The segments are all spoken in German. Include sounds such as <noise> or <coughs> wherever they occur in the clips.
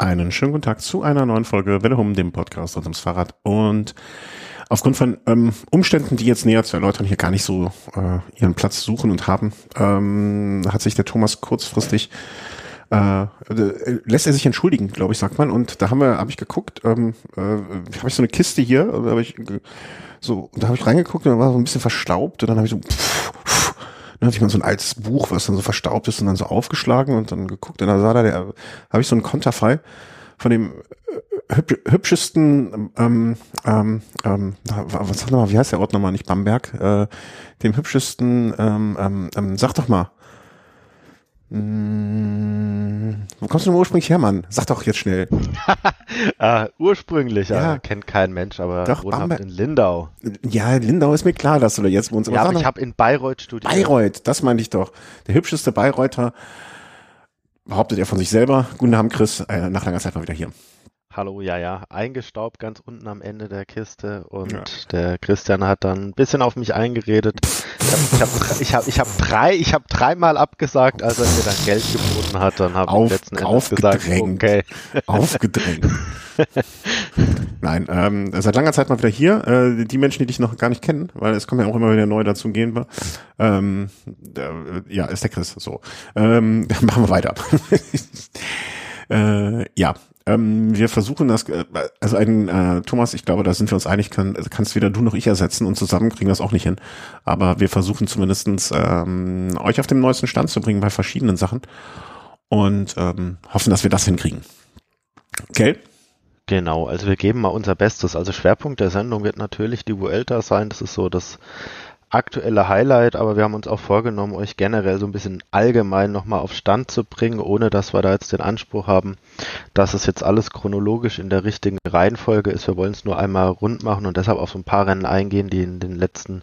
Einen schönen guten Tag zu einer neuen Folge Welle um dem Podcast rund ums Fahrrad. Und aufgrund von ähm, Umständen, die jetzt näher zu erläutern, hier gar nicht so äh, ihren Platz suchen und haben, ähm, hat sich der Thomas kurzfristig äh, äh, lässt er sich entschuldigen, glaube ich, sagt man. Und da haben wir, habe ich geguckt, ähm, äh, habe ich so eine Kiste hier, da habe ich so, da habe ich reingeguckt und da war so ein bisschen verstaubt und dann habe ich so pff, pff, ne, wie man so ein altes Buch, was dann so verstaubt ist und dann so aufgeschlagen und dann geguckt. Und da sah da der, habe ich so einen Konterfei von dem äh, hüb hübschesten, ähm, ähm, ähm, was sag mal, wie heißt der Ort nochmal, nicht Bamberg, äh, dem hübschesten, ähm, ähm, ähm, sag doch mal, hm, wo kommst du denn ursprünglich her, Mann? Sag doch jetzt schnell. uh, <laughs> ursprünglich, ja. kennt kein Mensch, aber doch, wohnhaft in Lindau. Ja, Lindau ist mir klar, dass du da jetzt wohnst. Aber ja, aber ich habe in Bayreuth studiert. Bayreuth, das meinte ich doch. Der hübscheste Bayreuther behauptet er von sich selber. Guten Abend, Chris. Äh, nach langer Zeit mal wieder hier. Hallo, ja, ja, eingestaubt ganz unten am Ende der Kiste und ja. der Christian hat dann ein bisschen auf mich eingeredet. Ich habe ich hab, ich hab drei, ich habe dreimal abgesagt, als er mir dann Geld geboten hat, dann habe ich letzten Endes gesagt, okay. Aufgedrängt. <laughs> Nein, ähm, seit langer Zeit mal wieder hier. Äh, die Menschen, die dich noch gar nicht kennen, weil es kommen ja auch immer wieder neu dazu gehen. Ähm, äh, ja, ist der Chris. So, ähm, <laughs> machen wir weiter. <laughs> äh, ja, ähm, wir versuchen das, äh, also ein äh, Thomas, ich glaube, da sind wir uns einig, kann, kannst weder du noch ich ersetzen und zusammen kriegen das auch nicht hin. Aber wir versuchen zumindestens ähm, euch auf dem neuesten Stand zu bringen bei verschiedenen Sachen und ähm, hoffen, dass wir das hinkriegen. Okay? Genau, also wir geben mal unser Bestes. Also Schwerpunkt der Sendung wird natürlich die Vuelta sein. Das ist so das aktuelle Highlight, aber wir haben uns auch vorgenommen, euch generell so ein bisschen allgemein nochmal auf Stand zu bringen, ohne dass wir da jetzt den Anspruch haben, dass es jetzt alles chronologisch in der richtigen Reihenfolge ist. Wir wollen es nur einmal rund machen und deshalb auf so ein paar Rennen eingehen, die in den letzten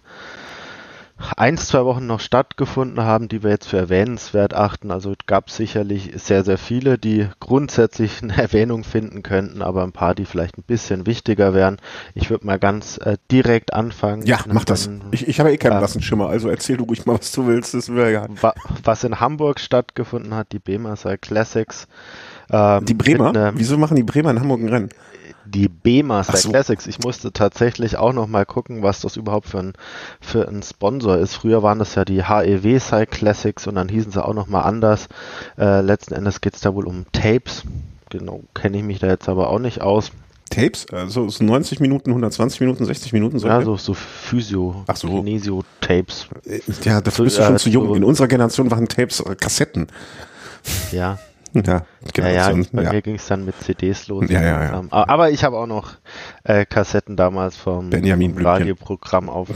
eins, zwei Wochen noch stattgefunden haben, die wir jetzt für erwähnenswert achten. Also gab es sicherlich sehr, sehr viele, die grundsätzlich eine Erwähnung finden könnten, aber ein paar, die vielleicht ein bisschen wichtiger wären. Ich würde mal ganz äh, direkt anfangen. Ja, mach das. Ich, ich habe eh keinen äh, blassen Schimmer, also erzähl du ruhig mal, was du willst. Das wäre ja. Was in Hamburg stattgefunden hat, die BEMA Classics. Ähm, die Bremer? Wieso machen die Bremer in Hamburg ein Rennen? Die B-Master so. Classics. Ich musste tatsächlich auch noch mal gucken, was das überhaupt für ein, für ein Sponsor ist. Früher waren das ja die HEW Cycle Classics und dann hießen sie auch noch mal anders. Äh, letzten Endes geht es da wohl um Tapes. Genau, kenne ich mich da jetzt aber auch nicht aus. Tapes? Also so 90 Minuten, 120 Minuten, 60 Minuten? So ja, so, so Physio, Ach so. Kinesio-Tapes. Ja, dafür bist du schon äh, zu jung. In unserer Generation waren Tapes äh, Kassetten. Ja, ja, genau. Ja, ja, bei ja. mir ging es dann mit CDs los. Ja, ja, ja. Aber ich habe auch noch äh, Kassetten damals vom, vom Radioprogramm auf,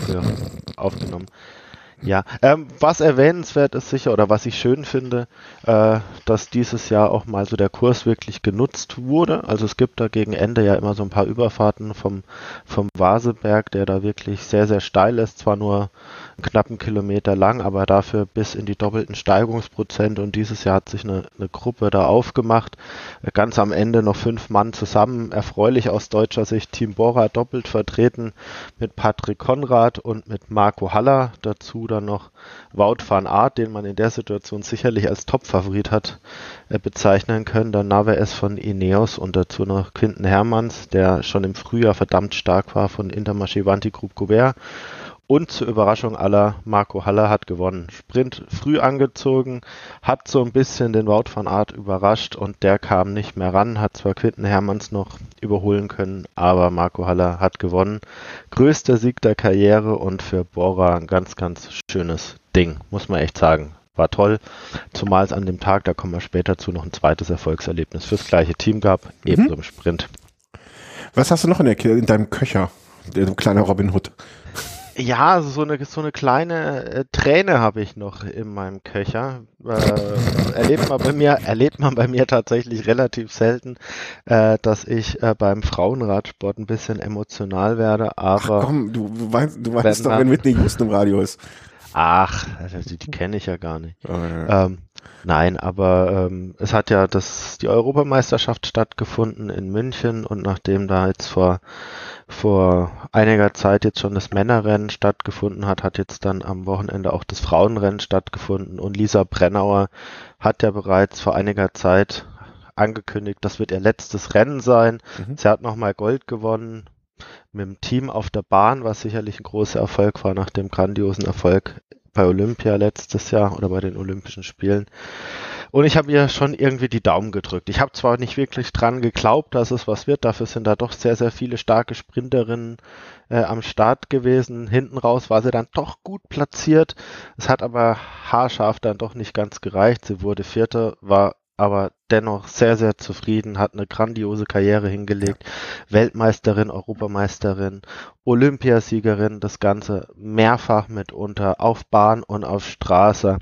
aufgenommen. Ja, ähm, was erwähnenswert ist sicher oder was ich schön finde, äh, dass dieses Jahr auch mal so der Kurs wirklich genutzt wurde. Also es gibt da gegen Ende ja immer so ein paar Überfahrten vom, vom Vaseberg, der da wirklich sehr, sehr steil ist. Zwar nur knappen Kilometer lang, aber dafür bis in die doppelten Steigungsprozente. Und dieses Jahr hat sich eine, eine Gruppe da aufgemacht. Ganz am Ende noch fünf Mann zusammen. Erfreulich aus deutscher Sicht Team Bora doppelt vertreten mit Patrick Konrad und mit Marco Haller. Dazu dann noch Wout van Aert, den man in der Situation sicherlich als Topfavorit hat äh, bezeichnen können. Dann Naves von Ineos und dazu noch Quinten Hermanns, der schon im Frühjahr verdammt stark war von Intermarché Vanti Group Gobert. Und zur Überraschung aller, Marco Haller hat gewonnen. Sprint früh angezogen, hat so ein bisschen den Wout van Art überrascht und der kam nicht mehr ran, hat zwar Quinten Hermanns noch überholen können, aber Marco Haller hat gewonnen. Größter Sieg der Karriere und für Bora ein ganz, ganz schönes Ding, muss man echt sagen. War toll, zumal es an dem Tag, da kommen wir später zu, noch ein zweites Erfolgserlebnis fürs gleiche Team gab, mhm. ebenso im Sprint. Was hast du noch in, der, in deinem Köcher, du kleiner Robin Hood? Ja, so eine, so eine kleine äh, Träne habe ich noch in meinem Köcher. Äh, erlebt, man bei mir, erlebt man bei mir tatsächlich relativ selten, äh, dass ich äh, beim Frauenradsport ein bisschen emotional werde. Aber Ach komm, du, du weißt, du weißt doch, wenn Whitney Houston im Radio ist. Ach, die, die kenne ich ja gar nicht. Oh, ja. ähm, nein, aber ähm, es hat ja das, die Europameisterschaft stattgefunden in München und nachdem da jetzt vor vor einiger Zeit jetzt schon das Männerrennen stattgefunden hat, hat jetzt dann am Wochenende auch das Frauenrennen stattgefunden und Lisa Brennauer hat ja bereits vor einiger Zeit angekündigt, das wird ihr letztes Rennen sein. Mhm. Sie hat nochmal Gold gewonnen mit dem Team auf der Bahn, was sicherlich ein großer Erfolg war nach dem grandiosen Erfolg bei Olympia letztes Jahr oder bei den Olympischen Spielen. Und ich habe ihr schon irgendwie die Daumen gedrückt. Ich habe zwar nicht wirklich dran geglaubt, dass es was wird, dafür sind da doch sehr, sehr viele starke Sprinterinnen äh, am Start gewesen. Hinten raus war sie dann doch gut platziert. Es hat aber haarscharf dann doch nicht ganz gereicht. Sie wurde Vierte, war aber dennoch sehr, sehr zufrieden, hat eine grandiose Karriere hingelegt. Weltmeisterin, Europameisterin, Olympiasiegerin, das Ganze mehrfach mitunter auf Bahn und auf Straße.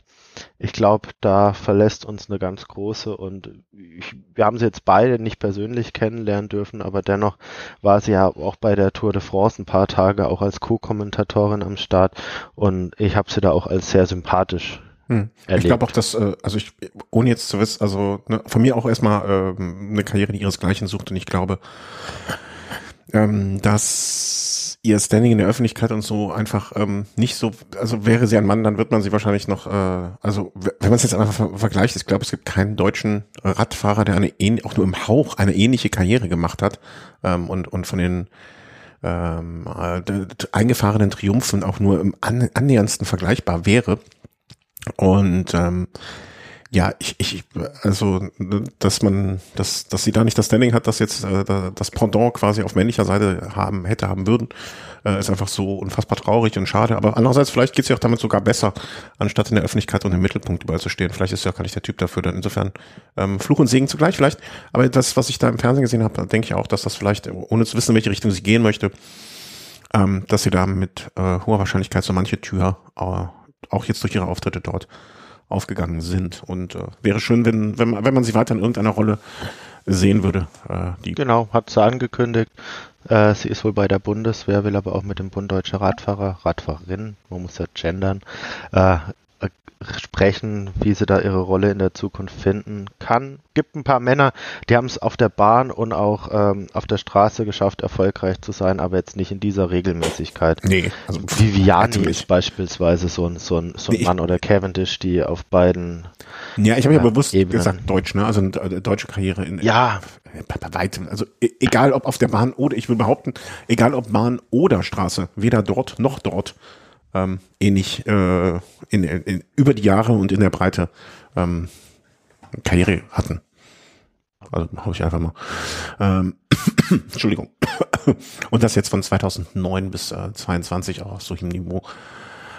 Ich glaube, da verlässt uns eine ganz große und ich, wir haben sie jetzt beide nicht persönlich kennenlernen dürfen, aber dennoch war sie ja auch bei der Tour de France ein paar Tage auch als Co-Kommentatorin am Start und ich habe sie da auch als sehr sympathisch hm. Ich glaube auch, dass, äh, also ich, ohne jetzt zu wissen, also ne, von mir auch erstmal äh, eine Karriere, die ihresgleichen sucht und ich glaube, ähm, dass ihr Standing in der Öffentlichkeit und so einfach ähm, nicht so, also wäre sie ein Mann, dann wird man sie wahrscheinlich noch, äh, also wenn man es jetzt einfach ver vergleicht, ich glaube, es gibt keinen deutschen Radfahrer, der eine auch nur im Hauch eine ähnliche Karriere gemacht hat ähm, und, und von den ähm, äh, eingefahrenen Triumphen auch nur im an, annäherndsten vergleichbar wäre. Und ähm, ja, ich, ich, also, dass man, dass, dass sie da nicht das Standing hat, dass jetzt äh, das Pendant quasi auf männlicher Seite haben, hätte haben würden, äh, ist einfach so unfassbar traurig und schade. Aber andererseits, vielleicht geht's ja auch damit sogar besser, anstatt in der Öffentlichkeit und im Mittelpunkt überall zu stehen. Vielleicht ist ja gar nicht der Typ dafür. Dann insofern ähm, Fluch und Segen zugleich vielleicht. Aber das, was ich da im Fernsehen gesehen habe, denke ich auch, dass das vielleicht, ohne zu wissen, in welche Richtung sie gehen möchte, ähm, dass sie da mit äh, hoher Wahrscheinlichkeit so manche Tür äh, auch jetzt durch ihre Auftritte dort aufgegangen sind. Und äh, wäre schön, wenn, wenn, man, wenn man sie weiter in irgendeiner Rolle sehen würde. Äh, die genau, hat sie angekündigt. Äh, sie ist wohl bei der Bundeswehr, will aber auch mit dem Bund Deutscher Radfahrer, Radfahrerin, man muss ja gendern, äh, sprechen, wie sie da ihre Rolle in der Zukunft finden kann. Gibt ein paar Männer, die haben es auf der Bahn und auch ähm, auf der Straße geschafft, erfolgreich zu sein, aber jetzt nicht in dieser Regelmäßigkeit. Nee, also Viviani ist beispielsweise so ein, so ein, so ein nee, Mann oder Cavendish, die auf beiden ja, ich habe ja, ja bewusst Ebenen. gesagt Deutsch, ne? Also eine äh, deutsche Karriere in ja. bei weitem. Also e, egal ob auf der Bahn oder ich will behaupten, egal ob Bahn oder Straße, weder dort noch dort ähm, ähnlich äh, in, in, über die Jahre und in der Breite ähm, Karriere hatten. Also hau ich einfach mal. Ähm, <coughs> Entschuldigung. <coughs> und das jetzt von 2009 bis äh, 22 auch auf solchem Niveau.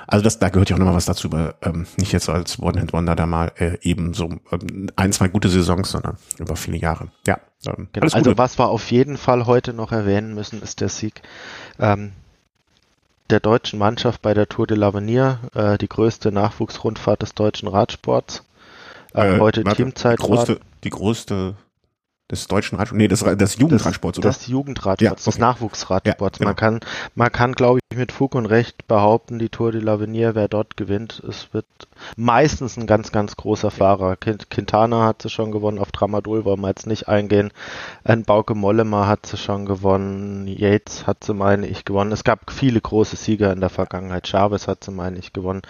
Also das, da gehört ja auch nochmal was dazu, aber ähm, nicht jetzt als One-Hit-Wonder da mal äh, eben so ähm, ein, zwei gute Saisons, sondern über viele Jahre. Ja. Ähm, genau. Also was wir auf jeden Fall heute noch erwähnen müssen, ist der Sieg ähm, der deutschen Mannschaft bei der Tour de l'Avenir, äh, die größte Nachwuchsrundfahrt des deutschen Radsports. Äh, heute warte, Teamzeit. Die größte, die größte des deutschen Radsports, nee, des, des Jugendradsports, oder? Des Jugendradsports, ja, okay. des Nachwuchsradsports. Ja, genau. Man kann, man kann, glaube ich, mit Fug und Recht behaupten, die Tour de l'Avenir, wer dort gewinnt, es wird meistens ein ganz, ganz großer Fahrer. Quintana hat sie schon gewonnen, auf Tramadol wollen wir jetzt nicht eingehen. Ein Bauke Mollema hat sie schon gewonnen, Yates hat sie, meine ich, gewonnen. Es gab viele große Sieger in der Vergangenheit. Chavez hat sie, meine ich, gewonnen.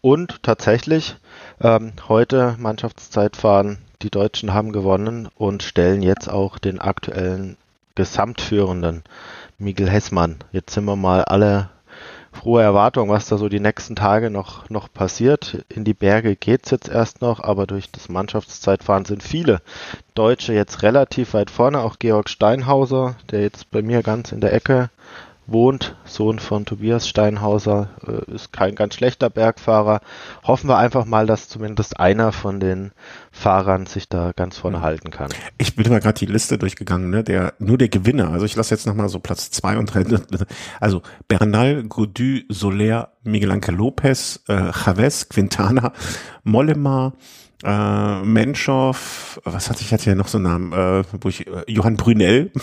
Und tatsächlich, ähm, heute Mannschaftszeitfahren die Deutschen haben gewonnen und stellen jetzt auch den aktuellen Gesamtführenden Miguel Hessmann. Jetzt sind wir mal alle frohe Erwartung, was da so die nächsten Tage noch, noch passiert. In die Berge geht's jetzt erst noch, aber durch das Mannschaftszeitfahren sind viele Deutsche jetzt relativ weit vorne. Auch Georg Steinhauser, der jetzt bei mir ganz in der Ecke wohnt, Sohn von Tobias Steinhauser, äh, ist kein ganz schlechter Bergfahrer. Hoffen wir einfach mal, dass zumindest einer von den Fahrern sich da ganz vorne mhm. halten kann. Ich bin mal gerade die Liste durchgegangen, ne? Der nur der Gewinner. Also ich lasse jetzt nochmal so Platz zwei und drei. <laughs> Also Bernal, Godu, Soler, Miguel Angel Lopez, äh, Chavez, Quintana, Mollema, äh, Menschow, was hatte ich hatte ja noch so einen Namen, äh, wo ich äh, Johann Brünel. <laughs>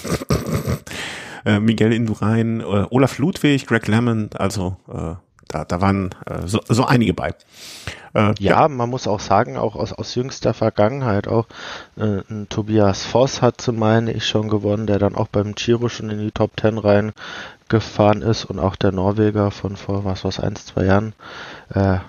äh, Miguel Indurain, äh, Olaf Ludwig, Greg Lemond, also äh, da, da waren äh, so, so einige bei. Äh, ja, ja, man muss auch sagen, auch aus, aus jüngster Vergangenheit, auch äh, ein Tobias Voss hat zu meine ich schon gewonnen, der dann auch beim Giro schon in die Top Ten reingefahren ist und auch der Norweger von vor was was eins zwei Jahren. Äh,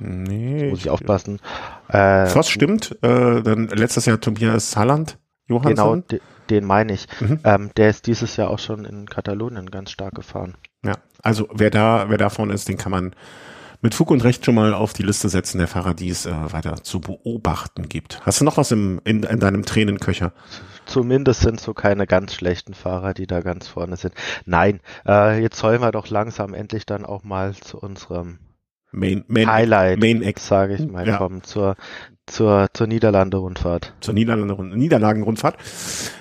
nee, muss ich aufpassen. Äh, Voss stimmt, äh, dann letztes Jahr Tobias Halland, Johansson. Genau, den meine ich. Mhm. Ähm, der ist dieses Jahr auch schon in Katalonien ganz stark gefahren. Ja, also wer da, wer davon ist, den kann man mit Fug und Recht schon mal auf die Liste setzen der Fahrer, die es äh, weiter zu beobachten gibt. Hast du noch was im, in, in deinem Tränenköcher? Zumindest sind so keine ganz schlechten Fahrer, die da ganz vorne sind. Nein, äh, jetzt sollen wir doch langsam endlich dann auch mal zu unserem Main, Main, Highlight, Main sage ich mal, ja. kommen zur zur, zur Niederlande-Rundfahrt. Zur Niederlande Niederlagen-Rundfahrt.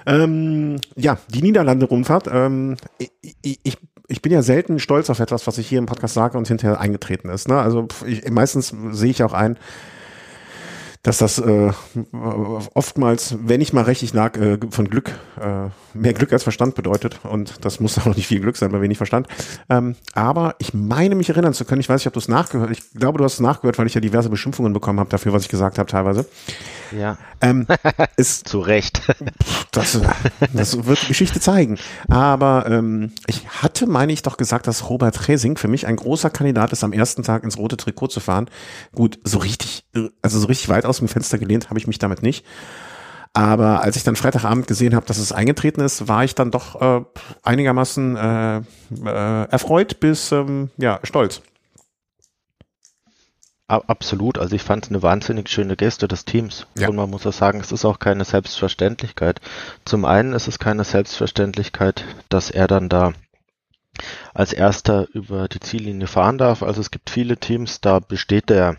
Ähm, ja, die Niederlande-Rundfahrt. Ähm, ich, ich, ich bin ja selten stolz auf etwas, was ich hier im Podcast sage und hinterher eingetreten ist. Ne? Also ich, meistens sehe ich auch ein, dass das äh, oftmals, wenn ich mal richtig lag, äh, von Glück, äh, mehr Glück als Verstand bedeutet. Und das muss auch nicht viel Glück sein bei wenig Verstand. Ähm, aber ich meine mich erinnern zu können, ich weiß nicht, ob du es nachgehört, ich glaube, du hast es nachgehört, weil ich ja diverse Beschimpfungen bekommen habe dafür, was ich gesagt habe teilweise. Ja. Ähm, <laughs> ist zu Recht. Das, das wird die Geschichte zeigen. Aber ähm, ich hatte, meine ich, doch gesagt, dass Robert Resing für mich ein großer Kandidat ist, am ersten Tag ins rote Trikot zu fahren. Gut, so richtig, also so richtig weit aus dem Fenster gelehnt habe ich mich damit nicht. Aber als ich dann Freitagabend gesehen habe, dass es eingetreten ist, war ich dann doch äh, einigermaßen äh, äh, erfreut bis ähm, ja stolz. Absolut, also ich fand es eine wahnsinnig schöne Geste des Teams. Ja. Und man muss auch sagen, es ist auch keine Selbstverständlichkeit. Zum einen ist es keine Selbstverständlichkeit, dass er dann da als erster über die Ziellinie fahren darf. Also es gibt viele Teams, da besteht der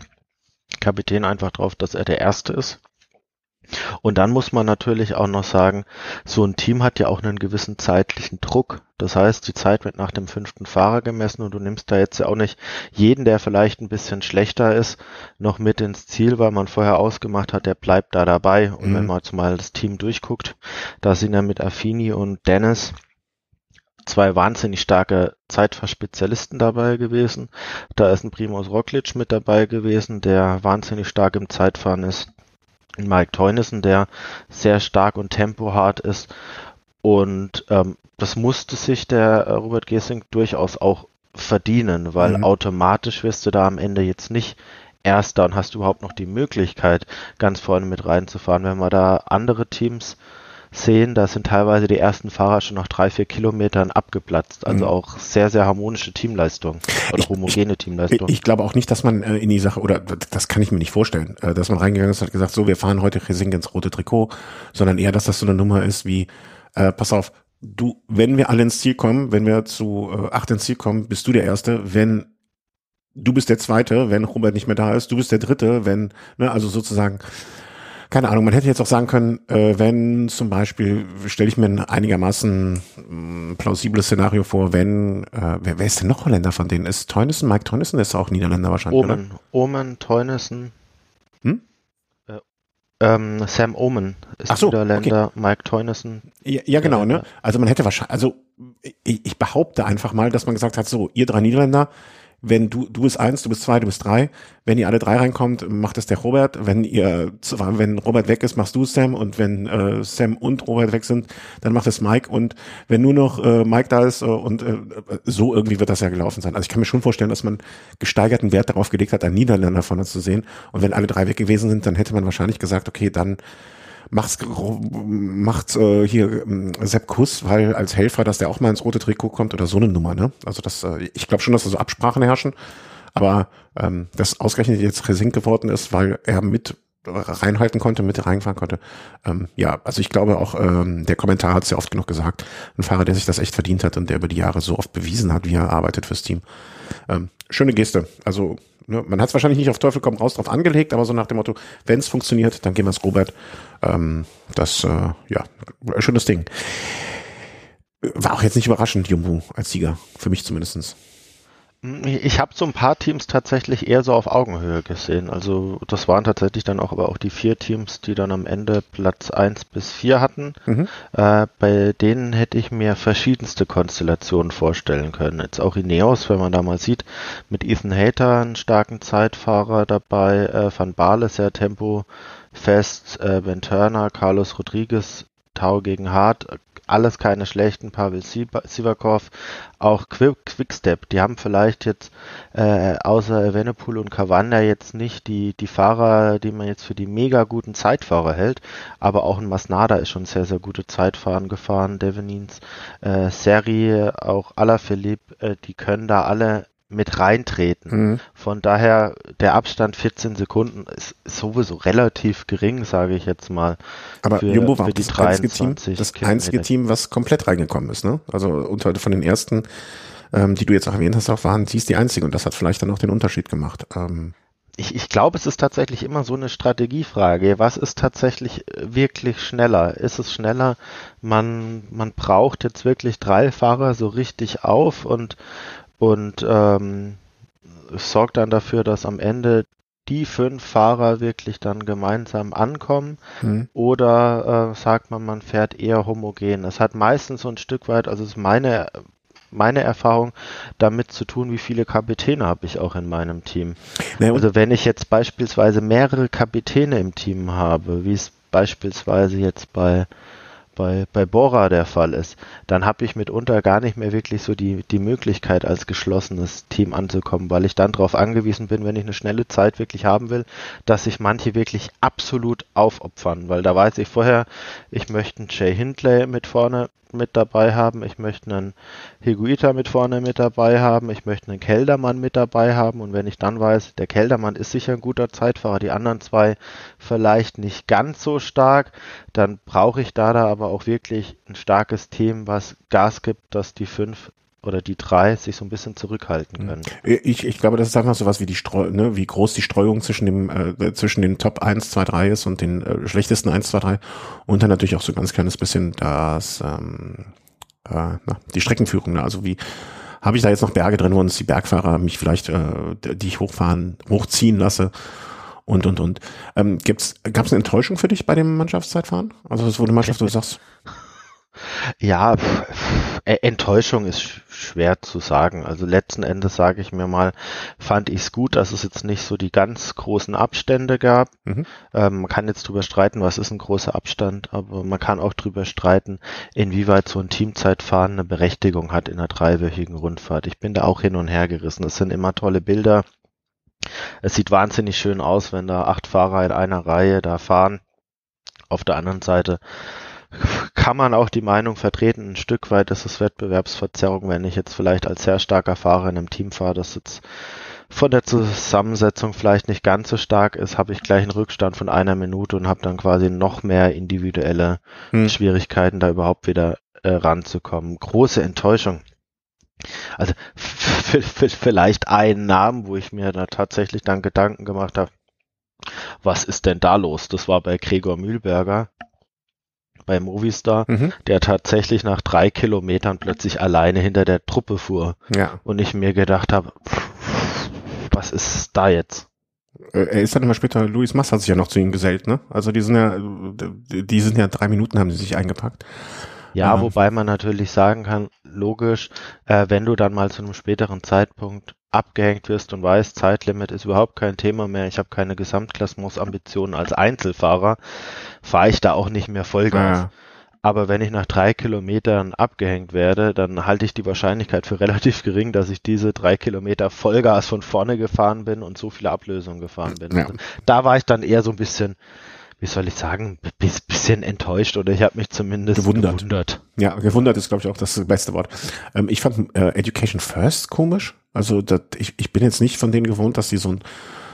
Kapitän einfach drauf, dass er der Erste ist. Und dann muss man natürlich auch noch sagen, so ein Team hat ja auch einen gewissen zeitlichen Druck. Das heißt, die Zeit wird nach dem fünften Fahrer gemessen und du nimmst da jetzt ja auch nicht jeden, der vielleicht ein bisschen schlechter ist, noch mit ins Ziel, weil man vorher ausgemacht hat, der bleibt da dabei. Und mhm. wenn man jetzt mal das Team durchguckt, da sind ja mit Affini und Dennis zwei wahnsinnig starke Zeitfahrspezialisten dabei gewesen. Da ist ein Primus Roglic mit dabei gewesen, der wahnsinnig stark im Zeitfahren ist. Mike Teunissen, der sehr stark und tempohart ist. Und ähm, das musste sich der äh, Robert Gesing durchaus auch verdienen, weil mhm. automatisch wirst du da am Ende jetzt nicht Erster und hast überhaupt noch die Möglichkeit, ganz vorne mit reinzufahren. Wenn man da andere Teams sehen, da sind teilweise die ersten Fahrer schon nach drei, vier Kilometern abgeplatzt. Also mhm. auch sehr, sehr harmonische Teamleistung oder ich, homogene Teamleistung. Ich, ich, glaube auch nicht, dass man äh, in die Sache, oder das kann ich mir nicht vorstellen, äh, dass man reingegangen ist und hat gesagt, so, wir fahren heute Resing ins rote Trikot, sondern eher, dass das so eine Nummer ist wie, äh, pass auf, du, wenn wir alle ins Ziel kommen, wenn wir zu äh, acht ins Ziel kommen, bist du der Erste, wenn du bist der Zweite, wenn Robert nicht mehr da ist, du bist der Dritte, wenn, ne, also sozusagen keine Ahnung, man hätte jetzt auch sagen können, äh, wenn zum Beispiel, stelle ich mir ein einigermaßen mh, mm, plausibles Szenario vor, wenn, äh, wer, wer ist denn noch Holländer von denen? Ist Teunissen, Mike Teunissen ist auch Niederländer wahrscheinlich, Omen, oder? Omen, Teunissen. Hm? Äh, ähm, Sam Omen ist so, Niederländer, okay. Mike Teunissen. Ja, ja genau, ne? Also man hätte wahrscheinlich, also ich, ich behaupte einfach mal, dass man gesagt hat, so, ihr drei Niederländer, wenn du, du bist eins, du bist zwei, du bist drei. Wenn ihr alle drei reinkommt, macht es der Robert. Wenn ihr, wenn Robert weg ist, machst du Sam. Und wenn äh, Sam und Robert weg sind, dann macht es Mike. Und wenn nur noch äh, Mike da ist äh, und äh, so irgendwie wird das ja gelaufen sein. Also ich kann mir schon vorstellen, dass man gesteigerten Wert darauf gelegt hat, einen Niederländer vorne zu sehen. Und wenn alle drei weg gewesen sind, dann hätte man wahrscheinlich gesagt, okay, dann macht's, macht's äh, hier äh, Sepp Kuss, weil als Helfer, dass der auch mal ins rote Trikot kommt oder so eine Nummer, ne? Also das, äh, ich glaube schon, dass da so Absprachen herrschen, aber ähm, das ausgerechnet jetzt Resink geworden ist, weil er mit reinhalten konnte, mit reinfahren konnte. Ähm, ja, also ich glaube auch, ähm, der Kommentar hat es ja oft genug gesagt, ein Fahrer, der sich das echt verdient hat und der über die Jahre so oft bewiesen hat, wie er arbeitet fürs Team. Ähm, schöne Geste. Also Ne? Man hat es wahrscheinlich nicht auf Teufel komm raus drauf angelegt, aber so nach dem Motto, wenn es funktioniert, dann gehen wir es Robert. Ähm, das, äh, ja, schönes Ding. War auch jetzt nicht überraschend, Jumbo als Sieger, für mich zumindestens. Ich habe so ein paar Teams tatsächlich eher so auf Augenhöhe gesehen. Also das waren tatsächlich dann auch aber auch die vier Teams, die dann am Ende Platz eins bis vier hatten. Mhm. Äh, bei denen hätte ich mir verschiedenste Konstellationen vorstellen können. Jetzt auch Ineos, wenn man da mal sieht, mit Ethan Hater einen starken Zeitfahrer dabei, äh, Van Baale sehr tempofest, äh, Ben Turner, Carlos Rodriguez Tau gegen Hart, alles keine schlechten, Pavel Sivakov, auch Quickstep, die haben vielleicht jetzt äh, außer Evenepoel und Cavanda jetzt nicht die, die Fahrer, die man jetzt für die mega guten Zeitfahrer hält, aber auch ein Masnada ist schon sehr, sehr gute Zeitfahren gefahren, Devenins, äh, Seri, auch Alaphilippe, äh, die können da alle mit reintreten. Mhm. Von daher, der Abstand 14 Sekunden ist sowieso relativ gering, sage ich jetzt mal. Aber für, Jumbo war für das einzige Team, das einzige Team, was komplett reingekommen ist, ne? Also unter von den ersten, ähm, die du jetzt auch erwähnt hast, auch waren, sie ist die einzige und das hat vielleicht dann auch den Unterschied gemacht. Ähm, ich, ich glaube, es ist tatsächlich immer so eine Strategiefrage. Was ist tatsächlich wirklich schneller? Ist es schneller, man, man braucht jetzt wirklich drei Fahrer so richtig auf und und ähm, sorgt dann dafür, dass am Ende die fünf Fahrer wirklich dann gemeinsam ankommen mhm. oder äh, sagt man, man fährt eher homogen. Es hat meistens so ein Stück weit, also ist meine meine Erfahrung damit zu tun, wie viele Kapitäne habe ich auch in meinem Team. Ja, also wenn ich jetzt beispielsweise mehrere Kapitäne im Team habe, wie es beispielsweise jetzt bei bei, bei Bora der Fall ist, dann habe ich mitunter gar nicht mehr wirklich so die, die Möglichkeit, als geschlossenes Team anzukommen, weil ich dann darauf angewiesen bin, wenn ich eine schnelle Zeit wirklich haben will, dass sich manche wirklich absolut aufopfern, weil da weiß ich vorher, ich möchte einen Jay Hindley mit vorne mit dabei haben, ich möchte einen Higuita mit vorne mit dabei haben, ich möchte einen Keldermann mit dabei haben. Und wenn ich dann weiß, der Keldermann ist sicher ein guter Zeitfahrer, die anderen zwei vielleicht nicht ganz so stark, dann brauche ich da da aber auch wirklich ein starkes Team, was Gas gibt, dass die fünf oder die drei sich so ein bisschen zurückhalten hm. können. Ich, ich glaube, das ist einfach so was wie die Streu, ne, wie groß die Streuung zwischen dem äh, zwischen den Top 1, 2, 3 ist und den äh, schlechtesten 1, 2, 3 und dann natürlich auch so ganz kleines bisschen das ähm, äh, na, die Streckenführung, ne? also wie habe ich da jetzt noch Berge drin, wo uns die Bergfahrer mich vielleicht, äh, die ich hochfahren, hochziehen lasse und und und. Ähm, gibt's, gab es eine Enttäuschung für dich bei dem Mannschaftszeitfahren? Also das wurde Mannschaft, wo du sagst. <laughs> Ja, pff, Enttäuschung ist schwer zu sagen. Also letzten Endes sage ich mir mal, fand ich es gut, dass es jetzt nicht so die ganz großen Abstände gab. Mhm. Ähm, man kann jetzt drüber streiten, was ist ein großer Abstand, aber man kann auch drüber streiten, inwieweit so ein Teamzeitfahren eine Berechtigung hat in einer dreiwöchigen Rundfahrt. Ich bin da auch hin und her gerissen. Es sind immer tolle Bilder. Es sieht wahnsinnig schön aus, wenn da acht Fahrer in einer Reihe da fahren. Auf der anderen Seite <laughs> kann man auch die Meinung vertreten, ein Stück weit ist es Wettbewerbsverzerrung, wenn ich jetzt vielleicht als sehr starker Fahrer in einem Team fahre, das jetzt von der Zusammensetzung vielleicht nicht ganz so stark ist, habe ich gleich einen Rückstand von einer Minute und habe dann quasi noch mehr individuelle hm. Schwierigkeiten, da überhaupt wieder äh, ranzukommen. Große Enttäuschung. Also vielleicht einen Namen, wo ich mir da tatsächlich dann Gedanken gemacht habe, was ist denn da los? Das war bei Gregor Mühlberger bei Movistar, mhm. der tatsächlich nach drei Kilometern plötzlich alleine hinter der Truppe fuhr. Ja. Und ich mir gedacht habe, was ist da jetzt? Äh, er ist dann immer später, Luis Mass hat sich ja noch zu ihm gesellt, ne? Also die sind ja, die sind ja drei Minuten haben sie sich eingepackt. Ja, ähm. wobei man natürlich sagen kann, logisch, äh, wenn du dann mal zu einem späteren Zeitpunkt abgehängt wirst und weißt, Zeitlimit ist überhaupt kein Thema mehr, ich habe keine Gesamtklassemensambitionen als Einzelfahrer, fahre ich da auch nicht mehr Vollgas. Ja. Aber wenn ich nach drei Kilometern abgehängt werde, dann halte ich die Wahrscheinlichkeit für <laughs> relativ gering, dass ich diese drei Kilometer Vollgas von vorne gefahren bin und so viele Ablösungen gefahren bin. Ja. Also da war ich dann eher so ein bisschen, wie soll ich sagen, bisschen enttäuscht oder ich habe mich zumindest gewundert. gewundert. Ja, gewundert ist, glaube ich, auch das beste Wort. Ähm, ich fand äh, Education First komisch. Also das, ich, ich bin jetzt nicht von denen gewohnt, dass die so ein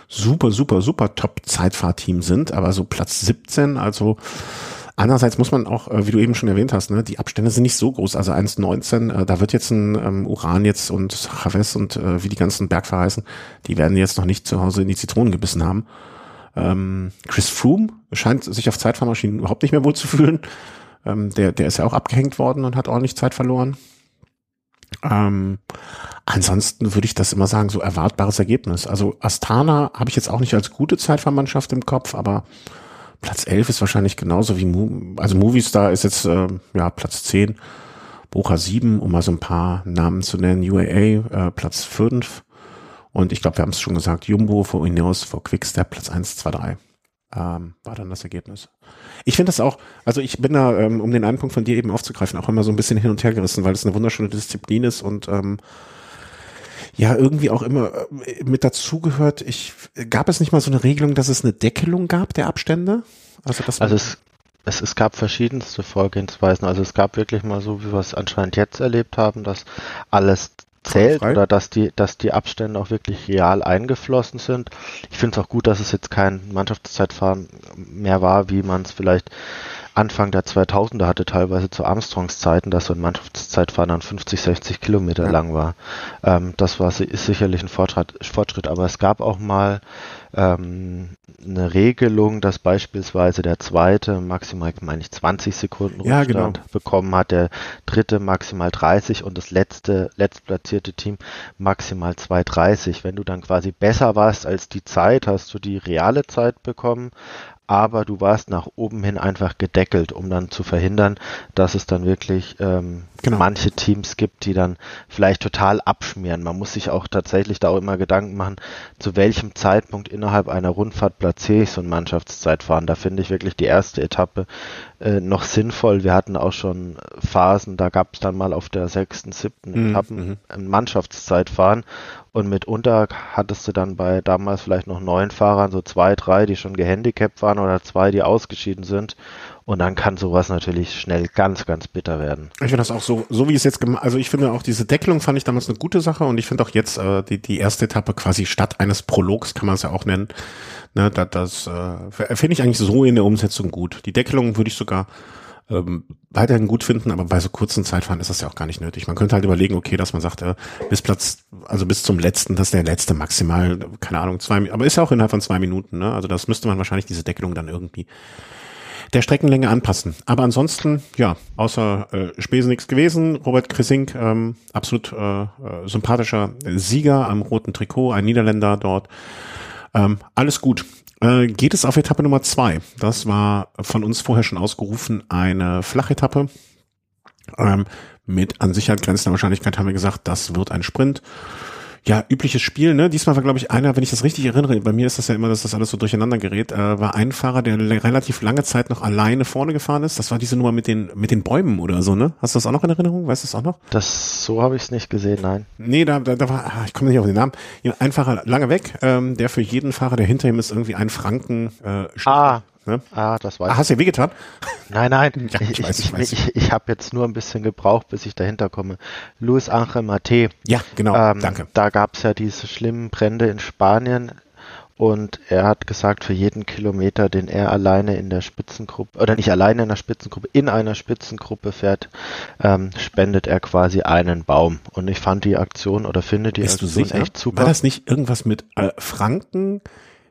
super, super, super Top-Zeitfahrteam sind, aber so Platz 17, also Andererseits muss man auch, äh, wie du eben schon erwähnt hast, ne, die Abstände sind nicht so groß. Also 1,19, äh, da wird jetzt ein ähm, Uran jetzt und Chavez und äh, wie die ganzen Bergfahrer heißen, die werden jetzt noch nicht zu Hause in die Zitronen gebissen haben. Ähm, Chris Froome scheint sich auf Zeitfahrmaschinen überhaupt nicht mehr wohl zu fühlen. Ähm, der, der ist ja auch abgehängt worden und hat ordentlich Zeit verloren. Ähm, ansonsten würde ich das immer sagen, so erwartbares Ergebnis. Also Astana habe ich jetzt auch nicht als gute Zeitfahrmannschaft im Kopf, aber Platz 11 ist wahrscheinlich genauso wie, Mo also Movistar ist jetzt äh, ja Platz 10, Bocha 7, um mal so ein paar Namen zu nennen, UAA äh, Platz 5 und ich glaube, wir haben es schon gesagt, Jumbo vor Ineos vor Quickstep Platz 1, 2, 3. ähm, war dann das Ergebnis. Ich finde das auch, also ich bin da, ähm, um den einen Punkt von dir eben aufzugreifen, auch immer so ein bisschen hin und her gerissen, weil es eine wunderschöne Disziplin ist und ähm, ja, irgendwie auch immer äh, mit dazugehört. Ich gab es nicht mal so eine Regelung, dass es eine Deckelung gab der Abstände? Also, das also es, es, es gab verschiedenste Vorgehensweisen. Also es gab wirklich mal so, wie wir es anscheinend jetzt erlebt haben, dass alles zählt oder dass die, dass die Abstände auch wirklich real eingeflossen sind. Ich finde es auch gut, dass es jetzt kein Mannschaftszeitfahren mehr war, wie man es vielleicht Anfang der 2000er hatte, teilweise zu Armstrongs Zeiten, dass so ein Mannschaftszeitfahren dann 50, 60 Kilometer ja. lang war. Ähm, das war ist sicherlich ein Fortschritt, Fortschritt, aber es gab auch mal ähm, eine Regelung, dass beispielsweise der zweite maximal, meine ich, 20 Sekunden Rückstand ja, genau. bekommen hat, der dritte maximal 30 und das letzte, letztplatzierte Team maximal 2,30. Wenn du dann quasi besser warst als die Zeit, hast du die reale Zeit bekommen, aber du warst nach oben hin einfach gedeckelt, um dann zu verhindern, dass es dann wirklich ähm, genau. manche Teams gibt, die dann vielleicht total abschmieren. Man muss sich auch tatsächlich da auch immer Gedanken machen, zu welchem Zeitpunkt innerhalb einer Rundfahrt platziere ich so ein Mannschaftszeitfahren. Da finde ich wirklich die erste Etappe äh, noch sinnvoll. Wir hatten auch schon Phasen, da gab es dann mal auf der sechsten, siebten mhm. Etappen mhm. ein Mannschaftszeitfahren und mitunter hattest du dann bei damals vielleicht noch neun Fahrern so zwei, drei, die schon gehandicapt waren oder zwei, die ausgeschieden sind. Und dann kann sowas natürlich schnell ganz, ganz bitter werden. Ich finde das auch so, so wie es jetzt gemacht, also ich finde auch diese Deckelung fand ich damals eine gute Sache und ich finde auch jetzt äh, die, die erste Etappe quasi statt eines Prologs kann man es ja auch nennen. Ne, das das äh, finde ich eigentlich so in der Umsetzung gut. Die Deckelung würde ich sogar ähm, weiterhin gut finden, aber bei so kurzen Zeitfahren ist das ja auch gar nicht nötig. Man könnte halt überlegen, okay, dass man sagt, äh, bis Platz, also bis zum letzten, das ist der letzte maximal, keine Ahnung, zwei, aber ist ja auch innerhalb von zwei Minuten, ne? Also das müsste man wahrscheinlich diese Deckelung dann irgendwie der Streckenlänge anpassen. Aber ansonsten, ja, außer äh, Spesen nichts gewesen. Robert Krissink, ähm, absolut äh, äh, sympathischer Sieger am roten Trikot, ein Niederländer dort. Ähm, alles gut äh, geht es auf Etappe Nummer zwei. Das war von uns vorher schon ausgerufen eine Flachetappe. Ähm, mit an Sicherheit grenzender Wahrscheinlichkeit haben wir gesagt, das wird ein Sprint ja, übliches Spiel, ne? Diesmal war, glaube ich, einer, wenn ich das richtig erinnere, bei mir ist das ja immer, dass das alles so durcheinander gerät, äh, war ein Fahrer, der relativ lange Zeit noch alleine vorne gefahren ist. Das war diese Nummer mit den, mit den Bäumen oder so, ne? Hast du das auch noch in Erinnerung? Weißt du das auch noch? Das, so habe ich es nicht gesehen, nein. Nee, da, da, da war, ah, ich komme nicht auf den Namen. Ein Fahrer lange weg, ähm, der für jeden Fahrer, der hinter ihm ist, irgendwie ein Franken äh, Ah, Ne? Ah, das weiß ah, Hast du dir wehgetan? Nein, nein. <laughs> ja, ich, ich, ich, ich, ich, ich habe jetzt nur ein bisschen gebraucht, bis ich dahinter komme. Luis Angel Mate. Ja, genau. Ähm, danke. Da gab es ja diese schlimmen Brände in Spanien. Und er hat gesagt, für jeden Kilometer, den er alleine in der Spitzengruppe, oder nicht alleine in der Spitzengruppe, in einer Spitzengruppe fährt, ähm, spendet er quasi einen Baum. Und ich fand die Aktion oder finde die Bist Aktion echt super. War das nicht irgendwas mit äh, Franken?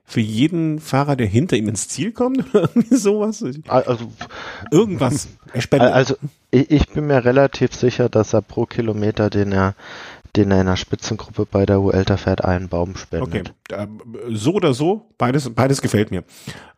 Für jeden Fahrer, der hinter ihm ins Ziel kommt <laughs> oder irgendwie sowas? Also irgendwas. <laughs> Also ich bin mir relativ sicher, dass er pro Kilometer, den er den er in der Spitzengruppe bei der Vuelta fährt, einen Baum spendet. Okay, so oder so, beides, beides gefällt mir.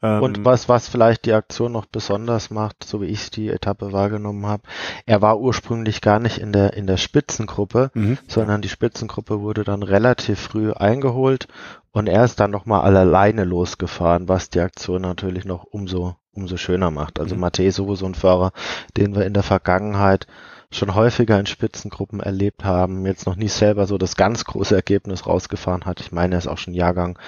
Ähm, Und was, was vielleicht die Aktion noch besonders macht, so wie ich die Etappe wahrgenommen habe, er war ursprünglich gar nicht in der, in der Spitzengruppe, mhm. sondern die Spitzengruppe wurde dann relativ früh eingeholt und er ist dann nochmal alleine losgefahren, was die Aktion natürlich noch umso, umso schöner macht. Also mhm. Ist sowieso ein Fahrer, den wir in der Vergangenheit schon häufiger in Spitzengruppen erlebt haben, jetzt noch nie selber so das ganz große Ergebnis rausgefahren hat. Ich meine, er ist auch schon Jahrgang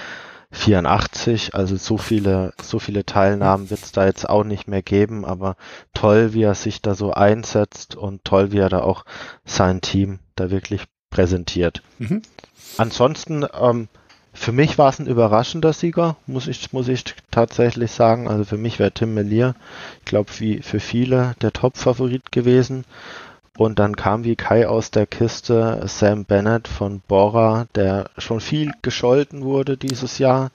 84, also so viele, so viele Teilnahmen wird es da jetzt auch nicht mehr geben, aber toll, wie er sich da so einsetzt und toll, wie er da auch sein Team da wirklich präsentiert. Mhm. Ansonsten, ähm, für mich war es ein überraschender Sieger, muss ich, muss ich tatsächlich sagen. Also für mich wäre Tim Melier, ich glaube, wie für viele der Top-Favorit gewesen. Und dann kam wie Kai aus der Kiste Sam Bennett von Bora, der schon viel gescholten wurde dieses Jahr,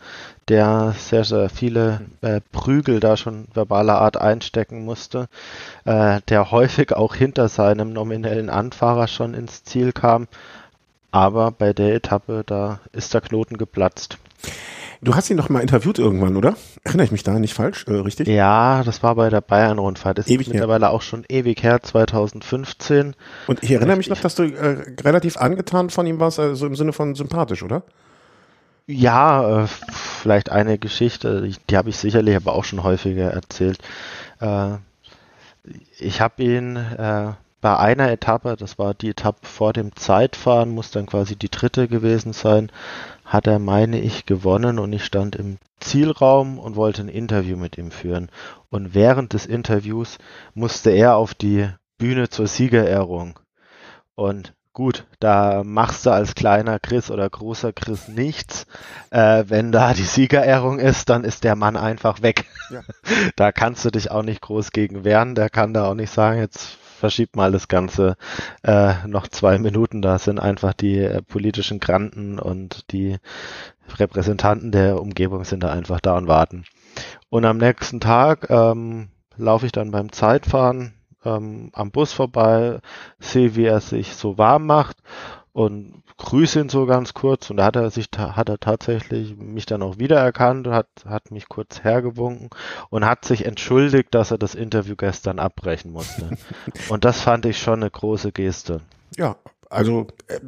der sehr, sehr viele äh, Prügel da schon verbaler Art einstecken musste, äh, der häufig auch hinter seinem nominellen Anfahrer schon ins Ziel kam. Aber bei der Etappe, da ist der Knoten geplatzt. Du hast ihn noch mal interviewt irgendwann, oder? Erinnere ich mich da nicht falsch, äh, richtig? Ja, das war bei der Bayern-Rundfahrt. Das ewig ist mittlerweile her. auch schon ewig her, 2015. Und ich erinnere mich noch, dass du äh, relativ angetan von ihm warst, also im Sinne von sympathisch, oder? Ja, äh, vielleicht eine Geschichte, die, die habe ich sicherlich aber auch schon häufiger erzählt. Äh, ich habe ihn äh, bei einer Etappe, das war die Etappe vor dem Zeitfahren, muss dann quasi die dritte gewesen sein, hat er, meine ich, gewonnen und ich stand im Zielraum und wollte ein Interview mit ihm führen. Und während des Interviews musste er auf die Bühne zur Siegerehrung. Und gut, da machst du als kleiner Chris oder großer Chris nichts. Äh, wenn da die Siegerehrung ist, dann ist der Mann einfach weg. Ja. <laughs> Da kannst du dich auch nicht groß gegen wehren. Der kann da auch nicht sagen, jetzt verschiebt mal das Ganze äh, noch zwei Minuten. Da sind einfach die äh, politischen Granten und die Repräsentanten der Umgebung sind da einfach da und warten. Und am nächsten Tag ähm, laufe ich dann beim Zeitfahren ähm, am Bus vorbei, sehe, wie er sich so warm macht und grüße ihn so ganz kurz und da hat er sich hat er tatsächlich mich dann auch wiedererkannt und hat hat mich kurz hergewunken und hat sich entschuldigt, dass er das Interview gestern abbrechen musste. <laughs> und das fand ich schon eine große Geste. Ja, also äh,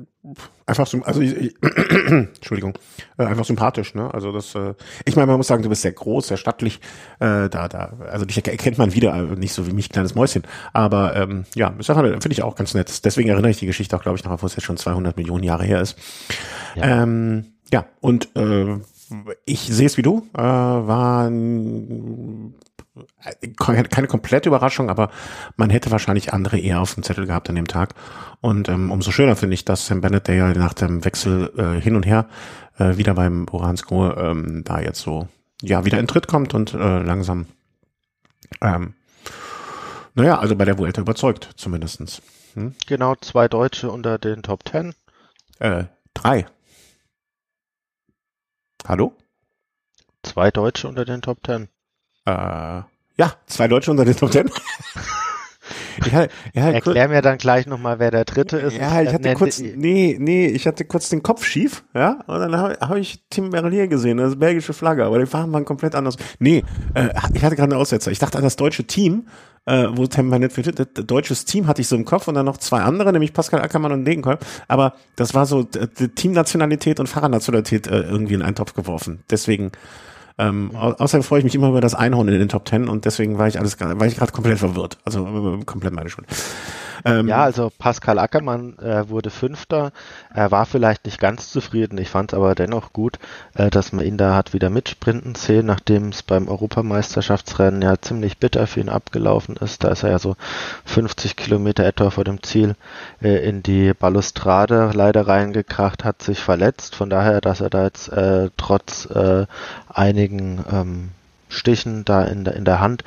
einfach so, also ich, ich, <clears throat> Entschuldigung, äh, einfach sympathisch, ne? Also das, äh, ich meine, man muss sagen, du bist sehr groß, sehr stattlich, äh, da, da, also dich erkennt man wieder, äh, nicht so wie mich, kleines Mäuschen, aber ähm, ja, einfach, finde ich auch ganz nett. Deswegen erinnere ich die Geschichte auch, glaube ich, noch, obwohl es jetzt schon 200 Millionen Jahre her ist. Ja, ähm, ja und äh, ich sehe es wie du, äh, war keine komplette Überraschung, aber man hätte wahrscheinlich andere eher auf dem Zettel gehabt an dem Tag. Und ähm, umso schöner finde ich, dass Sam Bennett, der ja nach dem Wechsel äh, hin und her äh, wieder beim Boransko ähm, da jetzt so ja wieder in Tritt kommt und äh, langsam ähm, naja, also bei der Vuelta überzeugt zumindestens. Hm? Genau, zwei Deutsche unter den Top Ten. Äh, drei. Hallo? Zwei Deutsche unter den Top Ten. Äh, ja, zwei Deutsche unter den Top Ten. <laughs> ich hatte, ja, Erklär mir dann gleich nochmal, wer der dritte ist. Ja, ich hatte kurz, nee, nee, ich hatte kurz den Kopf schief, ja, und dann habe hab ich Tim Merlier gesehen, das ist belgische Flagge, aber die Farben waren komplett anders. Nee, äh, ich hatte gerade einen Aussetzer. Ich dachte an das deutsche Team, äh, wo Tim Bennett für deutsches Team hatte ich so im Kopf und dann noch zwei andere, nämlich Pascal Ackermann und Degenkolb, aber das war so die Teamnationalität und Fahrernationalität äh, irgendwie in einen Topf geworfen. Deswegen ähm, au außerdem freue ich mich immer über das Einhorn in den Top Ten und deswegen war ich alles, war ich gerade komplett verwirrt. Also äh, komplett meine Schuld. Ähm, ja, also Pascal Ackermann äh, wurde Fünfter. Er war vielleicht nicht ganz zufrieden. Ich fand es aber dennoch gut, äh, dass man ihn da hat wieder mitsprinten sehen, nachdem es beim Europameisterschaftsrennen ja ziemlich bitter für ihn abgelaufen ist. Da ist er ja so 50 Kilometer etwa vor dem Ziel äh, in die Balustrade leider reingekracht, hat sich verletzt. Von daher, dass er da jetzt äh, trotz äh, einigen ähm, Stichen da in der, in der Hand,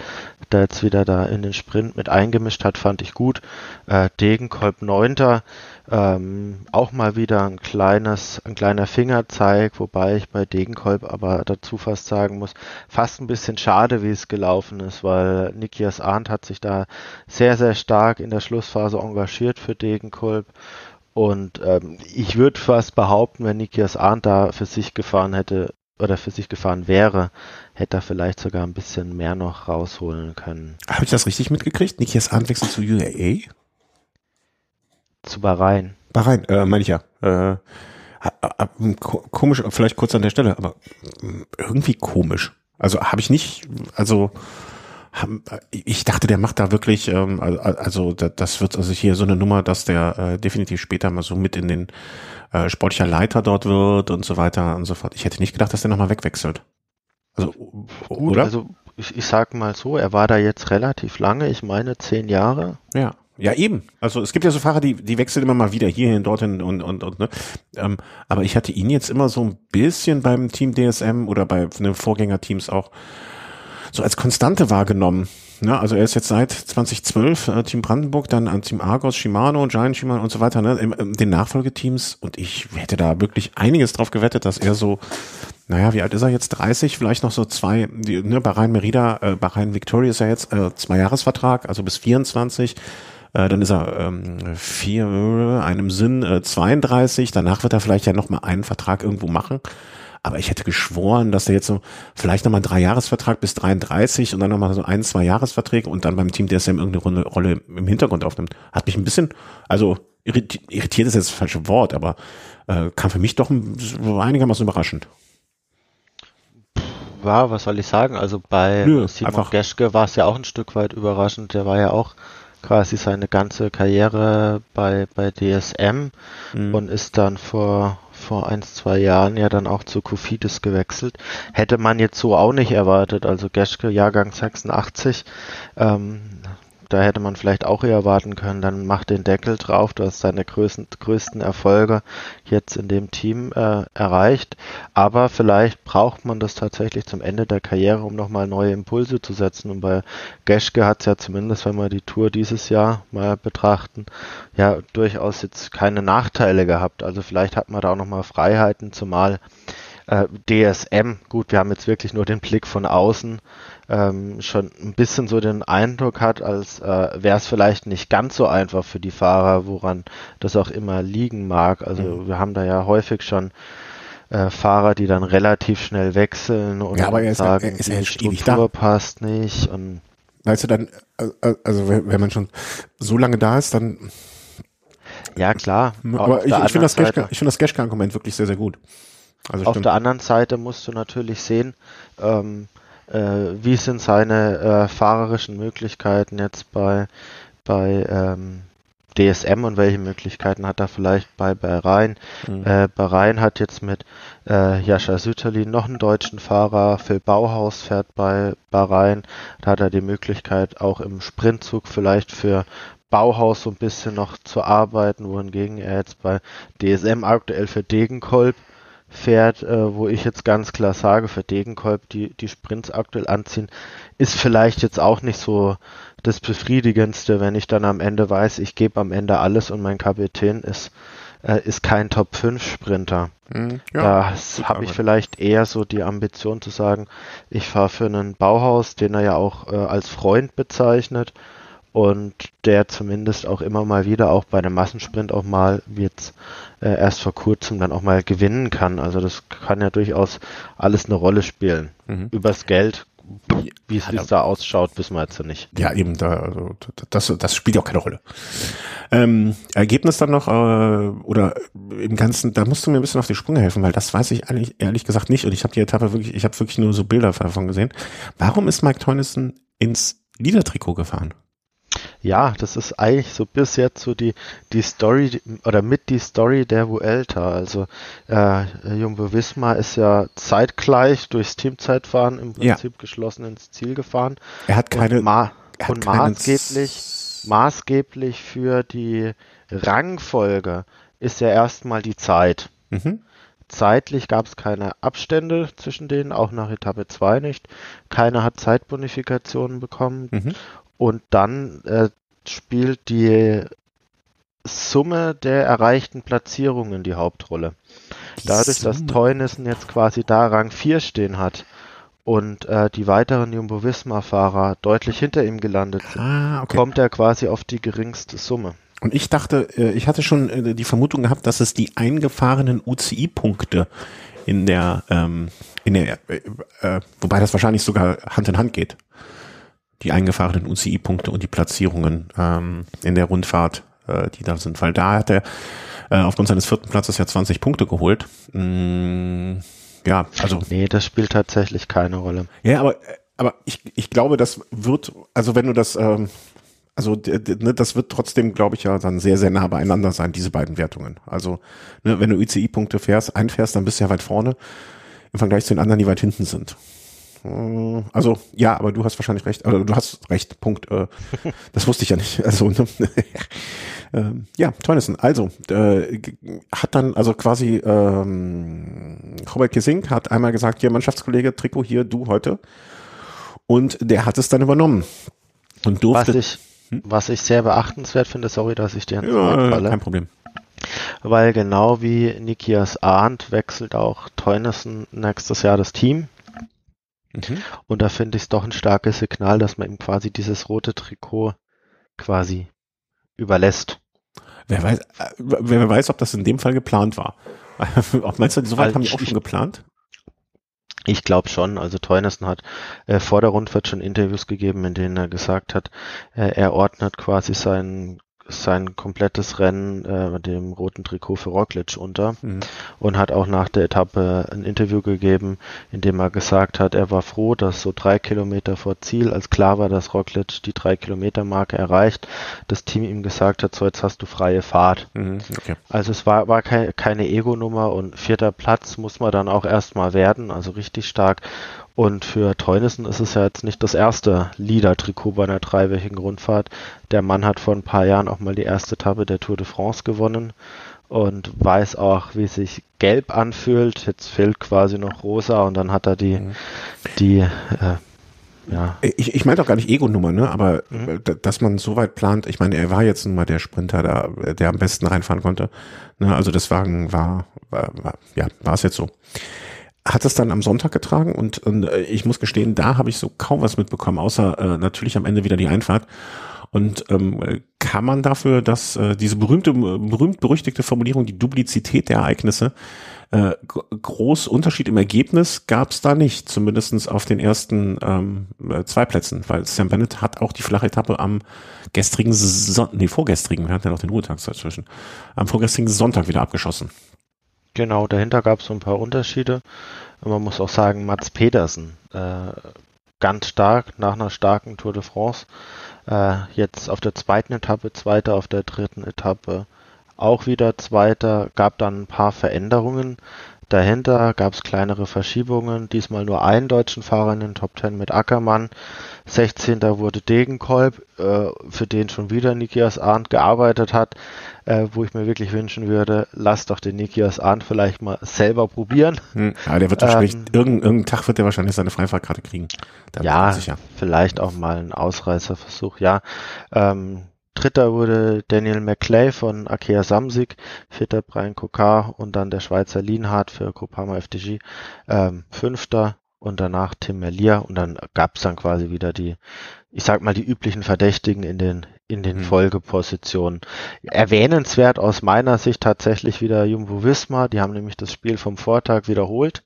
der jetzt wieder da in den Sprint mit eingemischt hat, fand ich gut. Äh, Degenkolb neunter, ähm, auch mal wieder ein kleines, ein kleiner Fingerzeig, wobei ich bei Degenkolb aber dazu fast sagen muss, fast ein bisschen schade, wie es gelaufen ist, weil Nikias Arndt hat sich da sehr, sehr stark in der Schlussphase engagiert für Degenkolb. Und ähm, ich würde fast behaupten, wenn Nikias Arndt da für sich gefahren hätte, oder für sich gefahren wäre, hätte er vielleicht sogar ein bisschen mehr noch rausholen können. Habe ich das richtig mitgekriegt? Nikias Arndt wechselt zu UAE? Zu Bahrain. Bahrain, äh, meine ich ja. Äh, komisch, vielleicht kurz an der Stelle, aber irgendwie komisch. Also habe ich nicht, also ich dachte, der macht da wirklich, ähm, also das wird also hier so eine Nummer, dass der äh, definitiv später mal so mit in den äh, sportlicher Leiter dort wird und so weiter und so fort. Ich hätte nicht gedacht, dass der nochmal wegwechselt. Also, Gut, oder? Also ich, ich sag mal so, er war da jetzt relativ lange, ich meine zehn Jahre. Ja. Ja, eben. Also es gibt ja so Fahrer, die, die wechseln immer mal wieder hierhin, dorthin und, und, und, ne. Ähm, aber ich hatte ihn jetzt immer so ein bisschen beim Team DSM oder bei ne, Vorgängerteams auch so als Konstante wahrgenommen. Ne? Also er ist jetzt seit 2012 äh, Team Brandenburg, dann an Team Argos, Shimano, Giant Shimano und so weiter, ne? Im, in den Nachfolgeteams. Und ich hätte da wirklich einiges drauf gewettet, dass er so, naja, wie alt ist er jetzt? 30, vielleicht noch so zwei, die, ne, Bahrain Merida, äh, Bahrain Victoria ist ja jetzt äh, zwei Jahresvertrag, also bis 24. Äh, dann ist er ähm, vier, einem Sinn äh, 32. Danach wird er vielleicht ja noch mal einen Vertrag irgendwo machen. Aber ich hätte geschworen, dass er jetzt so vielleicht nochmal einen Dreijahresvertrag bis 33 und dann nochmal so ein, zwei Jahresverträge und dann beim Team DSM irgendeine Rolle im Hintergrund aufnimmt. Hat mich ein bisschen, also irritiert ist jetzt das falsche Wort, aber äh, kam für mich doch einigermaßen überraschend. war, was soll ich sagen? Also bei Nö, Simon einfach- Geschke war es ja auch ein Stück weit überraschend. Der war ja auch quasi seine ganze Karriere bei, bei DSM Mhm. und ist dann vor, vor ein, zwei Jahren ja dann auch zu Kofidis gewechselt. Hätte man jetzt so auch nicht erwartet. Also Geschke, Jahrgang 86, ähm, da hätte man vielleicht auch eher erwarten können, dann mach den Deckel drauf, du hast deine größten, größten Erfolge jetzt in dem Team äh, erreicht. Aber vielleicht braucht man das tatsächlich zum Ende der Karriere, um nochmal neue Impulse zu setzen. Und bei Geschke hat es ja zumindest, wenn wir die Tour dieses Jahr mal betrachten, ja durchaus jetzt keine Nachteile gehabt. Also vielleicht hat man da auch nochmal Freiheiten, zumal äh, DSM, gut, wir haben jetzt wirklich nur den Blick von außen, ähm, schon ein bisschen so den Eindruck hat, als äh, wäre es vielleicht nicht ganz so einfach für die Fahrer, woran das auch immer liegen mag. Also Mhm. wir haben da ja häufig schon äh, Fahrer, die dann relativ schnell wechseln und Ja, ist sagen, ist ja die Struktur passt nicht und Weißt du, dann, äh, also wenn man schon so lange da ist, dann ja klar. Aber ich, ich finde das finde das Geschke-Argument wirklich sehr, sehr gut. Also Auf stimmt. der anderen Seite musst du natürlich sehen, ähm, äh, wie sind seine äh, fahrerischen Möglichkeiten jetzt bei, bei ähm, DSM und welche Möglichkeiten hat er vielleicht bei Bahrain. Mhm. Äh, Bahrain hat jetzt mit äh, Jascha Sütterlin noch einen deutschen Fahrer, Phil Bauhaus fährt bei Bahrain. Da hat er die Möglichkeit auch im Sprintzug vielleicht für Bauhaus so ein bisschen noch zu arbeiten, wohingegen er jetzt bei DSM aktuell für Degenkolb fährt, äh, wo ich jetzt ganz klar sage, für Degenkolb die, die Sprints aktuell anziehen, ist vielleicht jetzt auch nicht so das Befriedigendste, wenn ich dann am Ende weiß, ich gebe am Ende alles und mein Kapitän ist, äh, ist kein Top 5 Sprinter. Mhm. Da gut habe ich vielleicht eher so die Ambition zu sagen, ich fahre für einen Bauhaus, den er ja auch äh, als Freund bezeichnet und der zumindest auch immer mal wieder auch bei einem Massensprint auch mal jetzt äh, erst vor kurzem dann auch mal gewinnen kann. Also das kann ja durchaus alles eine Rolle spielen. Mhm. Übers Geld, wie es Ja, da ausschaut, wissen wir jetzt ja nicht. Ja, eben, da, also, das, das spielt ja auch keine Rolle. Ähm, Ergebnis dann noch, äh, oder im Ganzen, da musst du mir ein bisschen auf die Sprünge helfen, weil das weiß ich eigentlich, ehrlich gesagt nicht und ich habe die Etappe wirklich, ich habe wirklich nur so Bilder davon gesehen. Warum ist Mike Teunissen ins Liedertrikot gefahren? Ja, das ist eigentlich so bis jetzt so die, die Story oder mit die Story der Vuelta. Also äh, Jumbo Visma ist ja zeitgleich durchs Teamzeitfahren im Ja. Prinzip geschlossen ins Ziel gefahren. Er hat keine, und, ma hat und maßgeblich, maßgeblich für die Rangfolge ist ja erstmal die Zeit. Mhm. Zeitlich gab es keine Abstände zwischen denen, auch nach Etappe 2 nicht. Keiner hat Zeitbonifikationen bekommen. Mhm. Und dann äh, spielt die Summe der erreichten Platzierungen die Hauptrolle. Dadurch, dass Summe. Teunissen jetzt quasi da Rang 4 stehen hat und äh, die weiteren Jumbo-Visma-Fahrer deutlich hinter ihm gelandet sind, Ah, okay. kommt er quasi auf die geringste Summe. Und ich dachte, äh, ich hatte schon äh, die Vermutung gehabt, dass es die eingefahrenen UCI-Punkte in der, ähm, in der, äh, äh, wobei das wahrscheinlich sogar Hand in Hand geht. Die eingefahrenen UCI-Punkte und die Platzierungen ähm, in der Rundfahrt, äh, die da sind. Weil da hat er äh, aufgrund seines vierten Platzes ja 20 Punkte geholt. Mm, ja, also Nee, das spielt tatsächlich keine Rolle. ja, aber, aber ich, ich glaube, das wird, also wenn du das, ähm, also ne, das wird trotzdem, glaube ich, ja dann sehr, sehr nah beieinander sein, diese beiden Wertungen. Also ne, wenn du UCI-Punkte fährst, einfährst, dann bist du ja weit vorne im Vergleich zu den anderen, die weit hinten sind. Äh, Also ja, aber du hast wahrscheinlich recht, also du hast recht, Punkt. Äh, <laughs> das wusste ich ja nicht. <laughs> Also ne? <laughs> ähm, ja, Teunissen. Also äh, hat dann also quasi ähm, Robert Kissing hat einmal gesagt, hier Mannschaftskollege Trikot hier, du heute. Und der hat es dann übernommen und Was durfte. ich, was ich sehr beachtenswert finde, sorry, dass ich dir ja, kein Problem. Weil genau wie Nikias Arndt wechselt auch Teunissen nächstes Jahr das Team. Mhm. Und da finde ich es doch ein starkes Signal, dass man ihm quasi dieses rote Trikot quasi überlässt. Wer weiß, äh, wer weiß, ob das in dem Fall geplant war. <laughs> Meinst du, soweit Also haben die auch schon geplant? Ich glaube schon. Also Teunissen hat äh, vor der Rundfahrt schon Interviews gegeben, in denen er gesagt hat, äh, er ordnet quasi seinen sein komplettes Rennen äh, mit dem roten Trikot für Roglic unter mhm. und hat auch nach der Etappe ein Interview gegeben, in dem er gesagt hat, er war froh, dass so drei Kilometer vor Ziel, als klar war, dass Roglic die drei Kilometer Marke erreicht, das Team ihm gesagt hat, so jetzt hast du freie Fahrt. Mhm. Okay. Also es war, war keine, keine Ego-Nummer und vierter Platz muss man dann auch erstmal werden, also richtig stark. Und für Teunissen ist es ja jetzt nicht das erste Leader-Trikot bei einer dreiwöchigen Rundfahrt. Der Mann hat vor ein paar Jahren auch mal die erste Etappe der Tour de France gewonnen und weiß auch, wie sich gelb anfühlt. Jetzt fehlt quasi noch rosa und dann hat er die, mhm. die, äh, ja. Ich, ich meine doch gar nicht Ego-Nummer, ne? Aber mhm. dass man so weit plant, ich meine, er war jetzt nun mal der Sprinter, der, der am besten reinfahren konnte. Ne? Also das Wagen war, war, war ja, war es jetzt so hat es dann am Sonntag getragen und, und äh, ich muss gestehen, da habe ich so kaum was mitbekommen, außer äh, natürlich am Ende wieder die Einfahrt. Und ähm, kann man dafür, dass äh, diese berühmte, berühmt-berüchtigte Formulierung, die Duplizität der Ereignisse, äh, groß Unterschied im Ergebnis gab es da nicht, zumindestens auf den ersten ähm, äh, zwei Plätzen, weil Sam Bennett hat auch die flache Etappe am gestrigen, Son nee, vorgestrigen, wir hatten ja noch den Ruhetag dazwischen, am vorgestrigen Sonntag wieder abgeschossen. Genau, dahinter gab es so ein paar Unterschiede. Man muss auch sagen, Mats Pedersen, äh, ganz stark nach einer starken Tour de France. Äh, jetzt auf der zweiten Etappe, zweiter, auf der dritten Etappe auch wieder zweiter, gab dann ein paar Veränderungen. Dahinter gab es kleinere Verschiebungen, diesmal nur einen deutschen Fahrer in den Top 10 mit Ackermann. 16. wurde Degenkolb, äh, für den schon wieder Nikias Arndt gearbeitet hat, äh, wo ich mir wirklich wünschen würde, lass doch den Nikias Arndt vielleicht mal selber probieren. Hm, ja, der wird wahrscheinlich, ähm, irgendeinen, irgendeinen Tag wird er wahrscheinlich seine Freifahrtkarte kriegen. Da ja, vielleicht auch mal ein Ausreißerversuch, ja. Ähm, Dritter wurde Daniel McClay von Akea Samsic, vierter Brian Kokar und dann der Schweizer Lienhardt für Groupama FDG, ähm, fünfter und danach Tim Merlier und dann gab's dann quasi wieder die, ich sag mal, die üblichen Verdächtigen in den, in den mhm. Folgepositionen. Erwähnenswert aus meiner Sicht tatsächlich wieder Jumbo Visma, die haben nämlich das Spiel vom Vortag wiederholt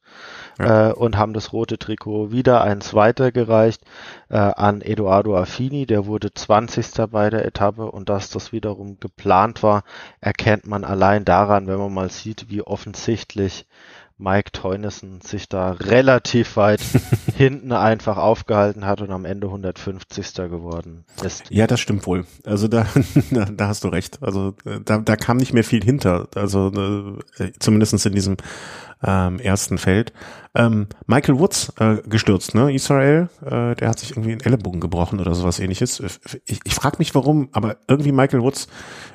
ja. äh, und haben das rote Trikot wieder eins weitergereicht äh, an Eduardo Affini, der wurde 20. bei der Etappe und dass das wiederum geplant war, erkennt man allein daran, wenn man mal sieht, wie offensichtlich Mike Teunissen sich da relativ weit <laughs> hinten einfach aufgehalten hat und am Ende 150. geworden ist. Ja, das stimmt wohl. Also da, <laughs> da, hast du recht. Also da, da kam nicht mehr viel hinter. Also äh, zumindest in diesem ähm, ersten Feld. Ähm, Michael Woods äh, gestürzt, ne? Israel, äh, der hat sich irgendwie einen Ellenbogen gebrochen oder sowas ähnliches. Ich, ich frage mich warum, aber irgendwie Michael Woods,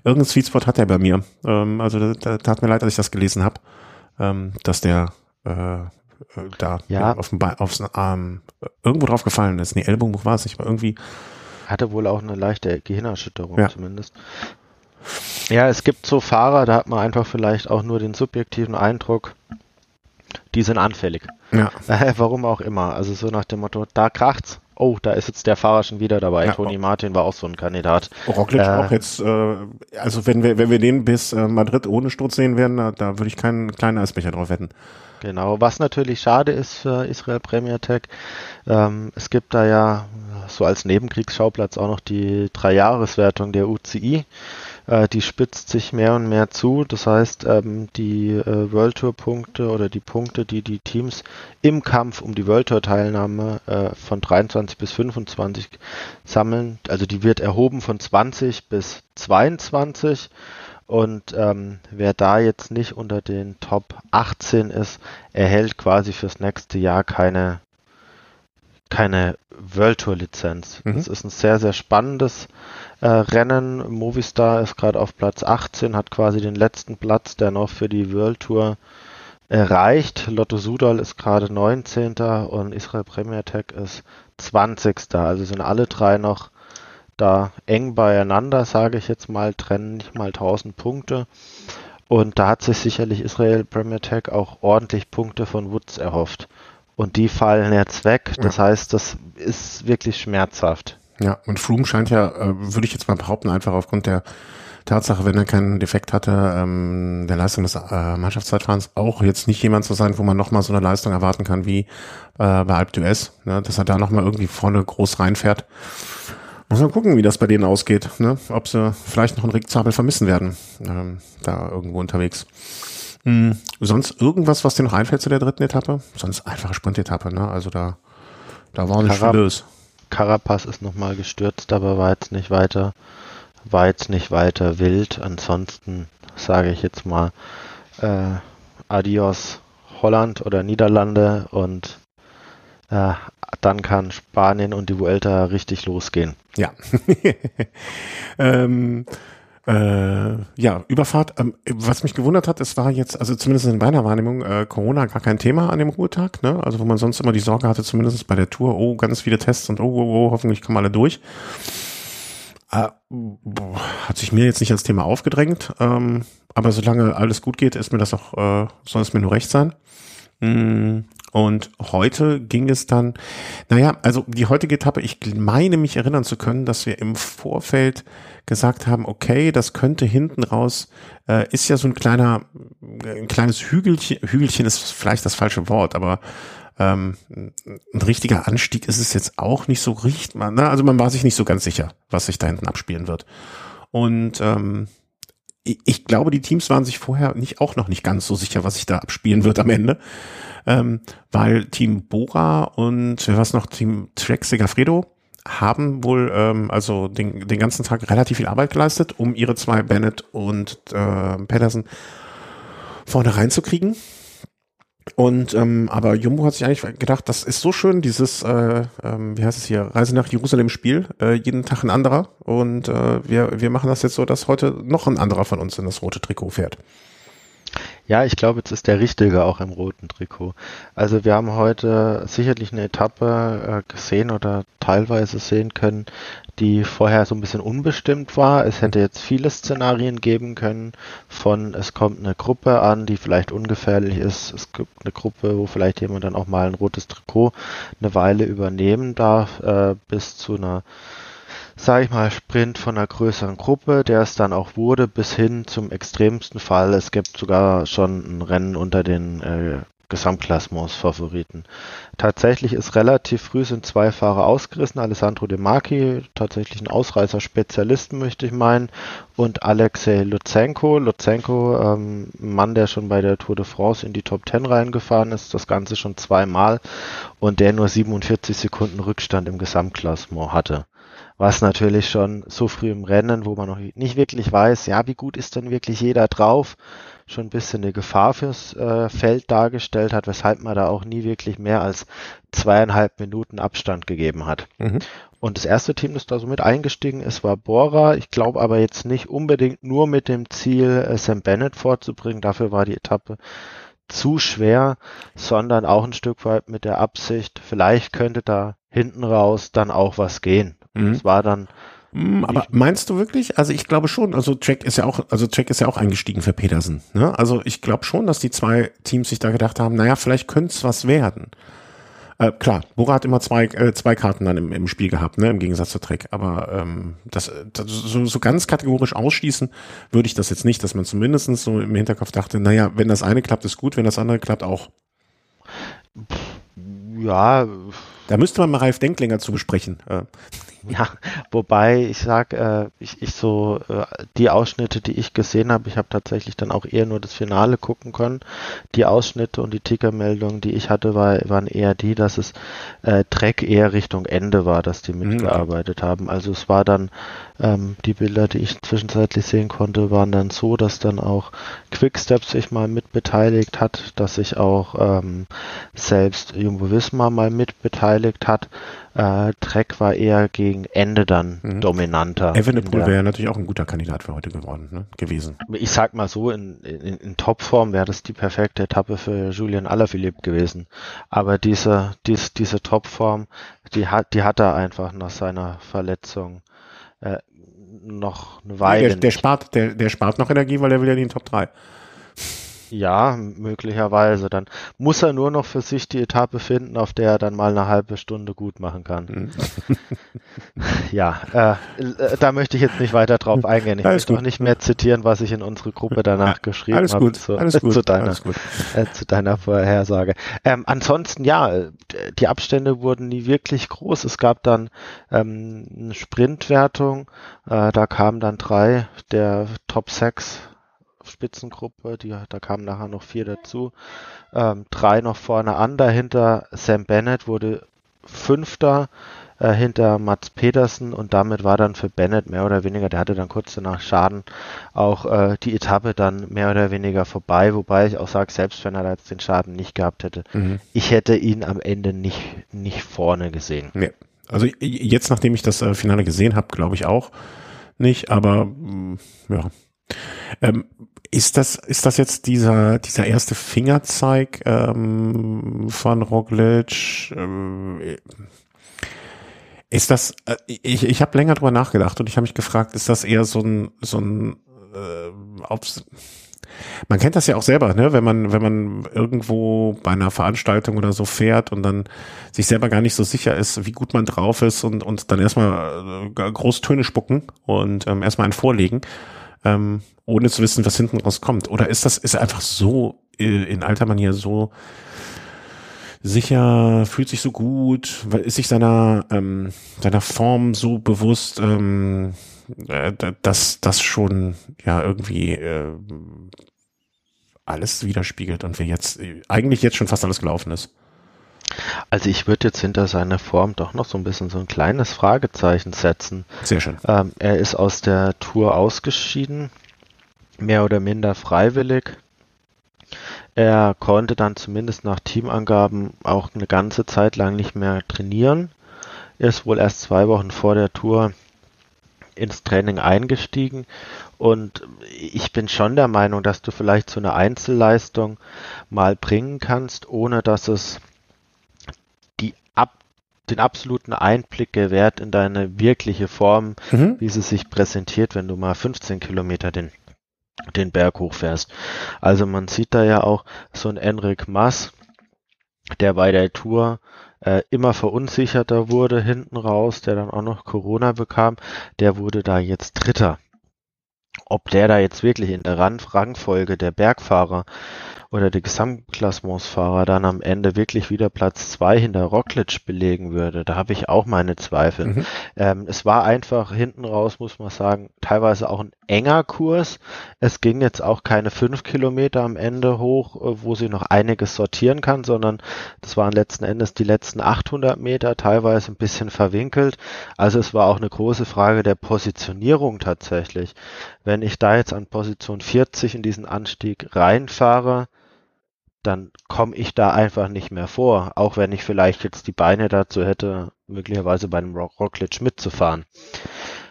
irgendein Sweetspot hat er bei mir. Ähm, also da, da tat mir leid, dass ich das gelesen habe, ähm, dass der äh, da ja. auf dem aufs Arm irgendwo drauf gefallen ist. Nee, Ellbogenbruch war es nicht, aber irgendwie. Hatte wohl auch eine leichte Gehirnerschütterung ja. zumindest. Ja, es gibt so Fahrer, da hat man einfach vielleicht auch nur den subjektiven Eindruck, die sind anfällig. Ja. Äh, <laughs> warum auch immer. Also so nach dem Motto, da kracht's. Oh, da ist jetzt der Fahrer schon wieder dabei. Ja, Toni oh. Martin war auch so ein Kandidat. Roglic äh, auch jetzt, äh, also wenn wir, wenn wir den bis äh, Madrid ohne Sturz sehen werden, da, da würde ich keinen kleinen Eisbecher drauf wetten. Genau, was natürlich schade ist für Israel Premier Tech, ähm, es gibt da ja so als Nebenkriegsschauplatz auch noch die Dreijahreswertung der UCI. Äh, die spitzt sich mehr und mehr zu. Das heißt, ähm, die äh, World Tour Punkte oder die Punkte, die die Teams im Kampf um die World Tour Teilnahme äh, von 23 bis 25 sammeln, also die wird erhoben von 20 bis 22. Und ähm, wer da jetzt nicht unter den Top 18 ist, erhält quasi fürs nächste Jahr keine keine World Tour Lizenz. Mhm. Das ist ein sehr, sehr spannendes äh, Rennen. Movistar ist gerade auf Platz 18, hat quasi den letzten Platz, der noch für die World Tour erreicht. Lotto Sudal ist gerade 19. und Israel Premier Tech ist 20. Also sind alle drei noch da eng beieinander, sage ich jetzt mal, trennen nicht mal 1000 Punkte. Und da hat sich sicherlich Israel Premier Tech auch ordentlich Punkte von Woods erhofft. Und die fallen jetzt weg. Das heißt, das ist wirklich schmerzhaft. Ja, und Froome scheint ja, äh, würde ich jetzt mal behaupten, einfach aufgrund der Tatsache, wenn er keinen Defekt hatte, ähm, der Leistung des äh, Mannschaftszeitfahrens auch jetzt nicht jemand zu sein, wo man nochmal so eine Leistung erwarten kann wie äh, bei Alp d'Huez, ne, dass er da nochmal irgendwie vorne groß reinfährt. Muss man gucken, wie das bei denen ausgeht, ne? Ob sie vielleicht noch einen Rick Zabel vermissen werden, ähm, da irgendwo unterwegs. Mhm. Sonst irgendwas, was dir noch einfällt zu der dritten Etappe? Sonst einfache Sprintetappe, ne? Also da, da war nicht Carap viel los. Carapaz ist nochmal gestürzt, aber war jetzt nicht weiter, war jetzt nicht weiter wild. Ansonsten sage ich jetzt mal äh, Adios Holland oder Niederlande und äh, dann kann Spanien und die Vuelta richtig losgehen. Ja. <laughs> ähm, äh, ja, Überfahrt. Ähm, was mich gewundert hat, es war jetzt, also zumindest in meiner Wahrnehmung, äh, Corona gar kein Thema an dem Ruhetag. Ne? Also wo man sonst immer die Sorge hatte, zumindest bei der Tour, oh, ganz viele Tests und oh, oh, oh hoffentlich kommen alle durch. Äh, hat sich mir jetzt nicht als Thema aufgedrängt. Ähm, aber solange alles gut geht, ist mir das auch, äh, soll es mir nur recht sein. Mm, und heute ging es dann, naja, also die heutige Etappe, ich meine mich erinnern zu können, dass wir im Vorfeld gesagt haben, okay, das könnte hinten raus, äh, ist ja so ein kleiner, ein kleines Hügelchen, Hügelchen ist vielleicht das falsche Wort, aber ähm, ein richtiger Anstieg ist es jetzt auch nicht so richtig, ne? also man war sich nicht so ganz sicher, was sich da hinten abspielen wird. Und ähm, ich glaube, die Teams waren sich vorher nicht auch noch nicht ganz so sicher, was sich da abspielen wird am Ende ähm, weil Team Bora und was noch, Team Trek Segafredo haben wohl ähm, also den, den ganzen Tag relativ viel Arbeit geleistet, um ihre zwei Bennett und äh, Pedersen vorne reinzukriegen. Und ähm, aber Jumbo hat sich eigentlich gedacht, das ist so schön, dieses, äh, ähm, wie heißt es hier, Reise nach Jerusalem Spiel, äh, jeden Tag ein anderer. Und äh, wir, wir machen das jetzt so, dass heute noch ein anderer von uns in das rote Trikot fährt. Ja, ich glaube, jetzt ist der Richtige auch im roten Trikot. Also wir haben heute sicherlich eine Etappe äh, gesehen oder teilweise sehen können, die vorher so ein bisschen unbestimmt war. Es hätte jetzt viele Szenarien geben können von es kommt eine Gruppe an, die vielleicht ungefährlich ist. Es gibt eine Gruppe, wo vielleicht jemand dann auch mal ein rotes Trikot eine Weile übernehmen darf, äh, bis zu einer sage ich mal, Sprint von einer größeren Gruppe, der es dann auch wurde, bis hin zum extremsten Fall. Es gibt sogar schon ein Rennen unter den äh, Gesamtklassements-Favoriten. Tatsächlich ist relativ früh sind zwei Fahrer ausgerissen. Alessandro De Marchi, tatsächlich ein Ausreißer-Spezialist, möchte ich meinen, und Alexei Lutsenko. Lutsenko, ähm, Mann, der schon bei der Tour de France in die Top Ten reingefahren ist, das Ganze schon zweimal und der nur 47 Sekunden Rückstand im Gesamtklassement hatte was natürlich schon so früh im Rennen, wo man noch nicht wirklich weiß, ja, wie gut ist denn wirklich jeder drauf, schon ein bisschen eine Gefahr fürs äh, Feld dargestellt hat, weshalb man da auch nie wirklich mehr als zweieinhalb Minuten Abstand gegeben hat. Mhm. Und das erste Team, das da so mit eingestiegen ist, war Bora. Ich glaube aber jetzt nicht unbedingt nur mit dem Ziel, äh, Sam Bennett vorzubringen. Dafür war die Etappe zu schwer, sondern auch ein Stück weit mit der Absicht, vielleicht könnte da hinten raus dann auch was gehen. Mhm. Das war dann. Mm, aber meinst du wirklich? Also ich glaube schon. Also Jack ist ja auch, also Jack ist ja auch eingestiegen für Petersen. Ne? Also ich glaube schon, dass die zwei Teams sich da gedacht haben, naja, vielleicht könnte es was werden. Äh, klar, Bora hat immer zwei, äh, zwei Karten dann im, im Spiel gehabt, ne, im Gegensatz zu Trek. Aber ähm, das, das so, so ganz kategorisch ausschließen würde ich das jetzt nicht, dass man zumindestens so im Hinterkopf dachte, naja, wenn das eine klappt, ist gut, wenn das andere klappt, auch. Ja. Da müsste man mal Ralf Denklinger zu besprechen. Äh. <laughs> Ja, wobei ich sag, äh, ich, ich so, äh, die Ausschnitte, die ich gesehen habe, ich habe tatsächlich dann auch eher nur das Finale gucken können. Die Ausschnitte und die Tickermeldungen, die ich hatte, war, waren eher die, dass es äh, Dreck eher Richtung Ende war, dass die mhm. mitgearbeitet mhm. haben. Also es war dann, ähm, die Bilder, die ich zwischenzeitlich sehen konnte, waren dann so, dass dann auch Quickstep sich mal mitbeteiligt hat, dass sich auch ähm, selbst Jumbo Visma mal mitbeteiligt hat. Äh, Trek war eher gegen Ende dann mhm. dominanter. Evenepoel wäre natürlich auch ein guter Kandidat für heute geworden, ne? gewesen. Ich sag mal so, in, in, in Topform wäre das die perfekte Etappe für Julian Alaphilippe gewesen. Aber diese, diese, diese Topform, die hat, die hat er einfach nach seiner Verletzung äh, noch eine Weile. Der, der, spart, der, der spart noch Energie, weil er will ja in den Top 3. Ja, möglicherweise. Dann muss er nur noch für sich die Etappe finden, auf der er dann mal eine halbe Stunde gut machen kann. Mhm. <laughs> ja, äh, äh, da möchte ich jetzt nicht weiter drauf eingehen. Ich Alles möchte gut. auch nicht mehr zitieren, was ich in unsere Gruppe danach <laughs> geschrieben habe. Alles zu, Alles gut. <laughs> Zu deiner, Alles gut. Äh, zu deiner Vorhersage. Ähm, ansonsten, ja, die Abstände wurden nie wirklich groß. Es gab dann ähm, eine Sprintwertung. Äh, da kamen dann drei der Top 6 Spitzengruppe, die, da kamen nachher noch vier dazu, ähm, drei noch vorne an, dahinter Sam Bennett wurde Fünfter, äh, hinter Mats Petersen und damit war dann für Bennett mehr oder weniger, der hatte dann kurz danach Schaden, auch äh, die Etappe dann mehr oder weniger vorbei, wobei ich auch sage, selbst wenn er da jetzt den Schaden nicht gehabt hätte, mhm. ich hätte ihn am Ende nicht, nicht vorne gesehen. Nee. Also jetzt, nachdem ich das äh, Finale gesehen habe, glaube ich auch nicht, aber mm, ja. Ähm, ist das, ist das jetzt dieser, dieser erste Fingerzeig ähm, von Roglic? Ähm, ist das, äh, ich, ich habe länger drüber nachgedacht und ich habe mich gefragt, ist das eher so ein, so ein äh, aufs, man kennt das ja auch selber, ne? wenn man, wenn man irgendwo bei einer Veranstaltung oder so fährt und dann sich selber gar nicht so sicher ist, wie gut man drauf ist und, und dann erstmal äh, groß Töne spucken und ähm, erstmal ein Vorlegen ähm, ohne zu wissen, was hinten rauskommt? Oder ist das, ist einfach so äh, in alter Manier so sicher, fühlt sich so gut, ist sich seiner, ähm, seiner Form so bewusst, ähm, äh, dass das schon ja irgendwie äh, alles widerspiegelt und wir jetzt eigentlich jetzt schon fast alles gelaufen ist. Also ich würde jetzt hinter seiner Form doch noch so ein bisschen so ein kleines Fragezeichen setzen. Sehr schön. Ähm, er ist aus der Tour ausgeschieden, mehr oder minder freiwillig. Er konnte dann zumindest nach Teamangaben auch eine ganze Zeit lang nicht mehr trainieren. Er ist wohl erst zwei Wochen vor der Tour ins Training eingestiegen und ich bin schon der Meinung, dass du vielleicht so eine Einzelleistung mal bringen kannst, ohne dass es den absoluten Einblick gewährt in deine wirkliche Form, mhm. wie sie sich präsentiert, wenn du mal 15 Kilometer den, den Berg hochfährst. Also man sieht da ja auch so ein Enric Mass, der bei der Tour äh, immer verunsicherter wurde hinten raus, der dann auch noch Corona bekam, der wurde da jetzt Dritter. Ob der da jetzt wirklich in der Rangfolge der Bergfahrer oder der Gesamtklassementsfahrer dann am Ende wirklich wieder Platz zwei hinter Roglic belegen würde, da habe ich auch meine Zweifel. Mhm. Ähm, es war einfach hinten raus, muss man sagen, teilweise auch ein enger Kurs. Es ging jetzt auch keine fünf Kilometer am Ende hoch, äh, wo sie noch einiges sortieren kann, sondern das waren letzten Endes die letzten 800 Meter, teilweise ein bisschen verwinkelt. Also es war auch eine große Frage der Positionierung tatsächlich. Wenn ich da jetzt an Position 40 in diesen Anstieg reinfahre, dann komme ich da einfach nicht mehr vor, auch wenn ich vielleicht jetzt die Beine dazu hätte, möglicherweise bei einem Rock Rockledge mitzufahren.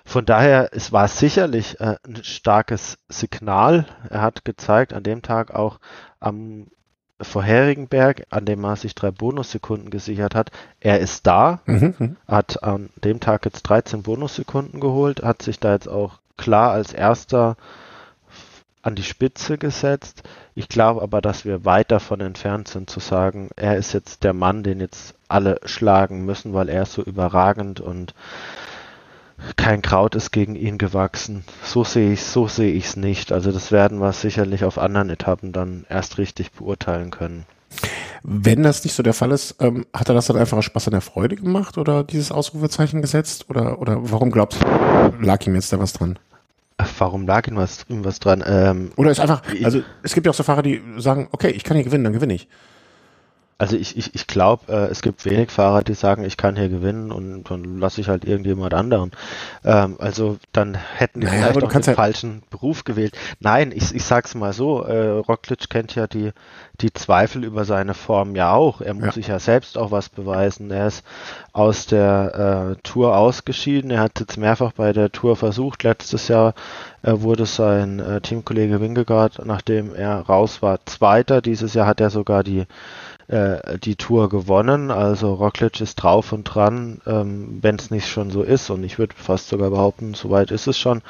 Von daher, es war sicherlich äh, ein starkes Signal. Er hat gezeigt an dem Tag auch am vorherigen Berg, an dem er sich drei Bonussekunden gesichert hat, er ist da, mhm. mhm. hat an dem Tag jetzt 13 Bonussekunden geholt, hat sich da jetzt auch klar als erster an die Spitze gesetzt. Ich glaube aber, dass wir weit davon entfernt sind zu sagen, er ist jetzt der Mann, den jetzt alle schlagen müssen, weil er ist so überragend und kein Kraut ist gegen ihn gewachsen. So sehe ich so sehe ich es nicht. Also das werden wir sicherlich auf anderen Etappen dann erst richtig beurteilen können. Wenn das nicht so der Fall ist, ähm, hat er das dann einfach Spaß an der Freude gemacht oder dieses Ausrufezeichen gesetzt? Oder, oder warum glaubst du, lag ihm jetzt da was dran? Warum lag ihm was, ihm was dran? Ähm, oder ist einfach, also es gibt ja auch so Fahrer, die sagen, okay, ich kann hier gewinnen, dann gewinne ich. Also ich, ich, ich glaube, äh, es gibt wenig Fahrer, die sagen, ich kann hier gewinnen und dann lasse ich halt irgendjemand anderen. Ähm, also dann hätten die naja, vielleicht auch den halt falschen Beruf gewählt. Nein, ich, ich sag's mal so, äh, Roglic kennt ja die, die Zweifel über seine Form ja auch. Er muss ja. sich ja selbst auch was beweisen. Er ist aus der äh, Tour ausgeschieden. Er hat jetzt mehrfach bei der Tour versucht. Letztes Jahr äh, wurde sein äh, Teamkollege Wingegaard, nachdem er raus war, Zweiter. Dieses Jahr hat er sogar die äh, die Tour gewonnen. Also Roglic ist drauf und dran, ähm, wenn es nicht schon so ist. Und ich würde fast sogar behaupten, soweit ist es schon,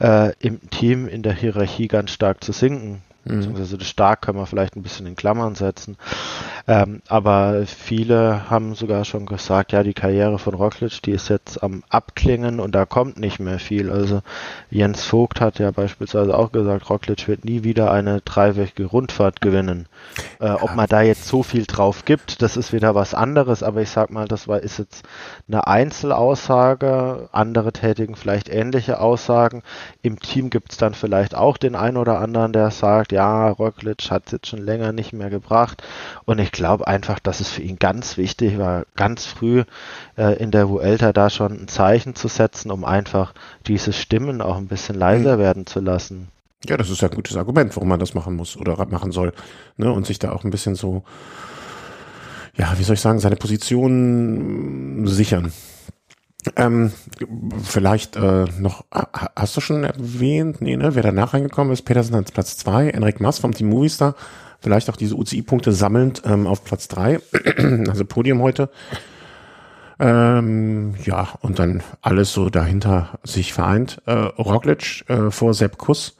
äh, im Team in der Hierarchie ganz stark zu sinken. Mhm. Beziehungsweise das stark können wir vielleicht ein bisschen in Klammern setzen. Ähm, aber viele haben sogar schon gesagt, ja, die Karriere von Roglic, die ist jetzt am Abklingen und da kommt nicht mehr viel. Also Jens Vogt hat ja beispielsweise auch gesagt, Roglic wird nie wieder eine dreiwöchige Rundfahrt gewinnen. Äh, ja. Ob man da jetzt so viel drauf gibt, das ist wieder was anderes, aber ich sag mal, das war, ist jetzt eine Einzelaussage. Andere tätigen vielleicht ähnliche Aussagen. Im Team gibt es dann vielleicht auch den einen oder anderen, der sagt, ja, Roglic hat es jetzt schon länger nicht mehr gebracht. Und ich glaube einfach, dass es für ihn ganz wichtig war, ganz früh äh, in der Vuelta da schon ein Zeichen zu setzen, um einfach diese Stimmen auch ein bisschen leiser mhm. werden zu lassen. Ja, das ist ja ein gutes Argument, warum man das machen muss oder machen soll. Ne? Und sich da auch ein bisschen so, ja, wie soll ich sagen, seine Position sichern. Ähm, vielleicht äh, noch, hast du schon erwähnt, nee, ne, wer danach reingekommen ist, Petersen als Platz zwei, Enric Maas vom Team Movistar, vielleicht auch diese UCI-Punkte sammelnd ähm, auf Platz drei, <clears throat> also Podium heute. Ähm, ja, und dann alles so dahinter sich vereint. Äh, Roglic äh, vor Sepp Kuss,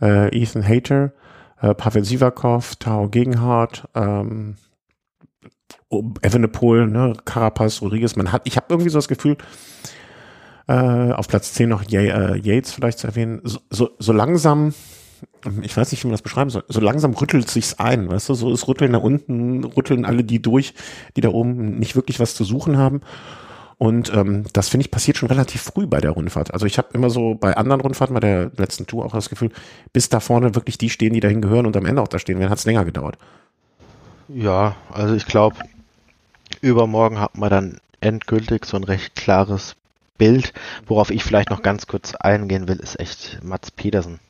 äh, Ethan Hater, äh, Pavel Sivakov, Tao Gegenhardt, ähm, Evenepoel, ne, Carapaz, Rodriguez, man hat, ich habe irgendwie so das Gefühl, äh, auf Platz 10 noch äh, Yates vielleicht zu erwähnen, so, so, so langsam, ich weiß nicht, wie man das beschreiben soll, so langsam rüttelt sich's ein, weißt du, so ist Rütteln nach unten, rütteln alle die durch, die da oben nicht wirklich was zu suchen haben. Und ähm, das finde ich passiert schon relativ früh bei der Rundfahrt. Also ich habe immer so bei anderen Rundfahrten, bei der letzten Tour auch das Gefühl, bis da vorne wirklich die stehen, die dahin gehören und am Ende auch da stehen werden, hat es länger gedauert. Ja, also ich glaube, übermorgen hat man dann endgültig so ein recht klares Bild. Worauf ich vielleicht noch ganz kurz eingehen will, ist echt Mats Pedersen.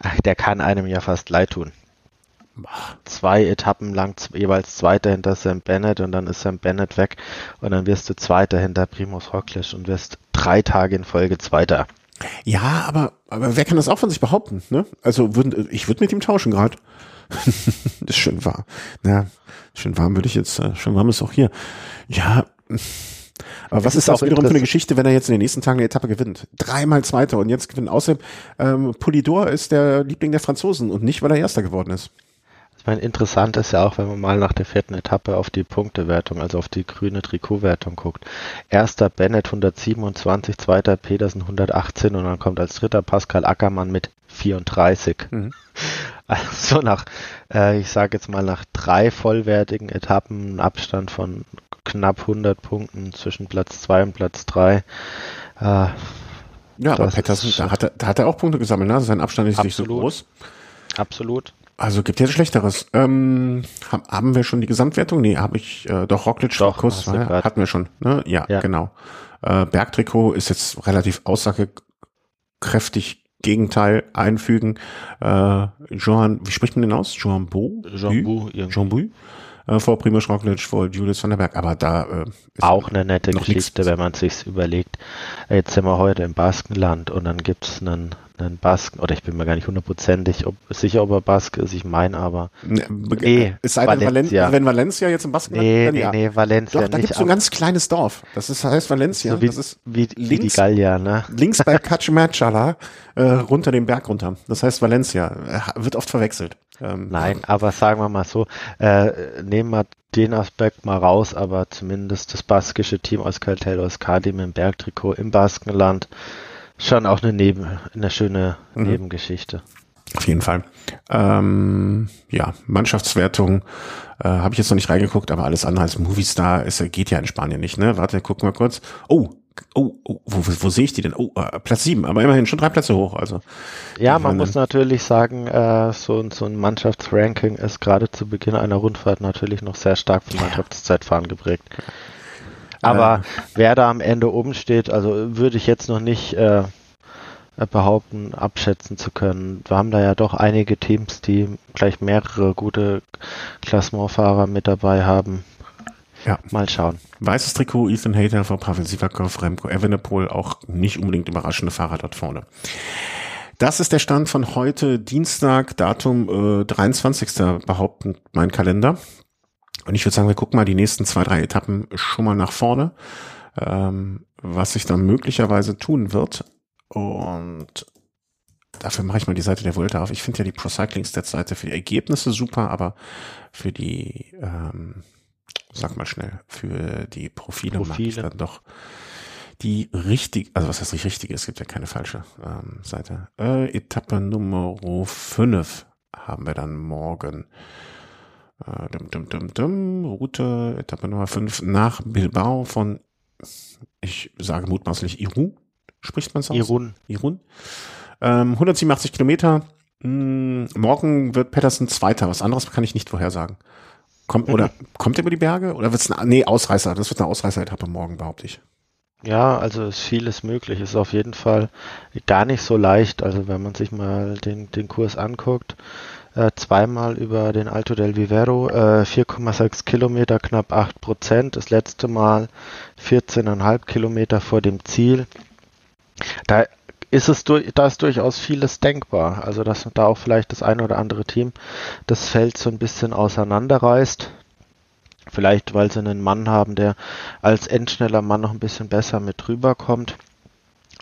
Ach, der kann einem ja fast leid tun. Zwei Etappen lang jeweils Zweiter hinter Sam Bennett und dann ist Sam Bennett weg und dann wirst du Zweiter hinter Primus Roglic und wirst drei Tage in Folge Zweiter. Ja, aber, aber wer kann das auch von sich behaupten? Ne? Also würd, ich würde mit ihm tauschen gerade. Das <laughs> ist schön warm. Ja, schön warm würde ich jetzt, äh, schön warm ist auch hier. Ja, aber was ist, das wiederum für eine Geschichte, wenn er jetzt in den nächsten Tagen eine Etappe gewinnt? Dreimal Zweiter und jetzt gewinnt. Außerdem, ähm, Polidor ist der Liebling der Franzosen und nicht, weil er Erster geworden ist. Meine, interessant ist ja auch, wenn man mal nach der vierten Etappe auf die Punktewertung, also auf die grüne Trikotwertung guckt. Erster Bennett 127, zweiter Petersen 118 und dann kommt als dritter Pascal Ackermann mit 34. Mhm. <laughs> Also nach, äh, ich sage jetzt mal nach drei vollwertigen Etappen Abstand von knapp 100 Punkten zwischen Platz 2 und Platz 3. Äh, ja, aber Pettersen, da hat, er, da hat er auch Punkte gesammelt, ne? Also sein Abstand ist absolut, nicht so groß. Absolut. Also gibt jetzt Schlechteres. Ähm, haben wir schon die Gesamtwertung? Nee, habe ich äh, doch Roglic doch, Kurs, hatten wir schon. Ne? Ja, ja. genau. Äh, Bergtrikot ist jetzt relativ aussagekräftig Gegenteil einfügen. Äh, Johan, wie spricht man den aus? Johan Bo? Jean Bou. Jean Bou. Äh, vor Primoz Roglic, vor Julius van der Berg. Aber da äh, ist auch eine nette Geschichte, wenn man sich's überlegt. Jetzt sind wir heute im Baskenland und dann gibt's einen einen Basken, oder ich bin mir gar nicht hundertprozentig ob, sicher, ob er Baske ist, ich meine aber. Nee, nee es sei denn, Valencia. wenn Valencia jetzt im Baskenland Nee, dann, nee, ja. nee, Valencia Doch, da gibt es so ein ganz kleines Dorf. Das ist, heißt Valencia. So wie, das ist wie, links, wie die Gallier, ne? Links bei Cachemachala, äh, runter den Berg runter. Das heißt Valencia. Äh, wird oft verwechselt. Ähm, Nein, aber sagen wir mal so, äh, nehmen wir den Aspekt mal raus, aber zumindest das baskische Team aus Caltel aus Kadim im Bergtrikot im Baskenland schon auch eine Neben, eine schöne mhm. Nebengeschichte. Auf jeden Fall. Ähm, ja, Mannschaftswertung äh, habe ich jetzt noch nicht reingeguckt, aber alles andere als Movistar ist, geht ja in Spanien nicht, ne? Warte, gucken wir kurz. Oh, oh, oh wo, wo, sehe ich die denn? Oh, äh, Platz sieben, aber immerhin schon drei Plätze hoch. Also ja, man muss natürlich sagen, äh, so, so ein Mannschaftsranking ist gerade zu Beginn einer Rundfahrt natürlich noch sehr stark vom Mannschaftszeitfahren geprägt. Aber äh. wer da am Ende oben steht, also würde ich jetzt noch nicht äh, behaupten, abschätzen zu können. Wir haben da ja doch einige Teams, die gleich mehrere gute Klassementfahrer mit dabei haben. Ja. Mal schauen. Weißes Trikot, Ethan Hayter vor Pavel Sivakov, Remco Evenepoel, auch nicht unbedingt überraschende Fahrer dort vorne. Das ist der Stand von heute, Dienstag, Datum äh, 23. behaupten mein Kalender. Und ich würde sagen, wir gucken mal die nächsten zwei, drei Etappen schon mal nach vorne, ähm, was sich da möglicherweise tun wird. Und dafür mache ich mal die Seite der Vuelta auf. Ich finde ja die Pro Cycling Stats Seite für die Ergebnisse super, aber für die, ähm, sag mal schnell, für die Profile, Profile. mag ich dann doch die richtig, also was heißt nicht richtige, es gibt ja keine falsche ähm, Seite. Äh, Etappe Nummer 5 haben wir dann morgen. Äh, dum, dum, dum, dum, Route, Etappe Nummer 5 nach Bilbao von, ich sage mutmaßlich Irun, spricht man es aus? Irun. Irun. Ähm, 187 Kilometer. Hm, morgen wird Patterson Zweiter. Was anderes kann ich nicht vorhersagen. Kommt, mhm. oder kommt er über die Berge? Oder wird es eine, nee, Ausreißer. Das wird eine Ausreißer-Etappe morgen, behaupte ich. Ja, also ist vieles möglich. Ist auf jeden Fall gar nicht so leicht. Also wenn man sich mal den, den Kurs anguckt, äh, zweimal über den Alto del Vivero, äh, 4,6 Kilometer, knapp 8 Prozent. Das letzte Mal 14,5 Kilometer vor dem Ziel. Da ist es durch, da ist durchaus vieles denkbar. Also dass da auch vielleicht das eine oder andere Team das Feld so ein bisschen auseinanderreißt. Vielleicht, weil sie einen Mann haben, der als endschneller Mann noch ein bisschen besser mit drüber kommt.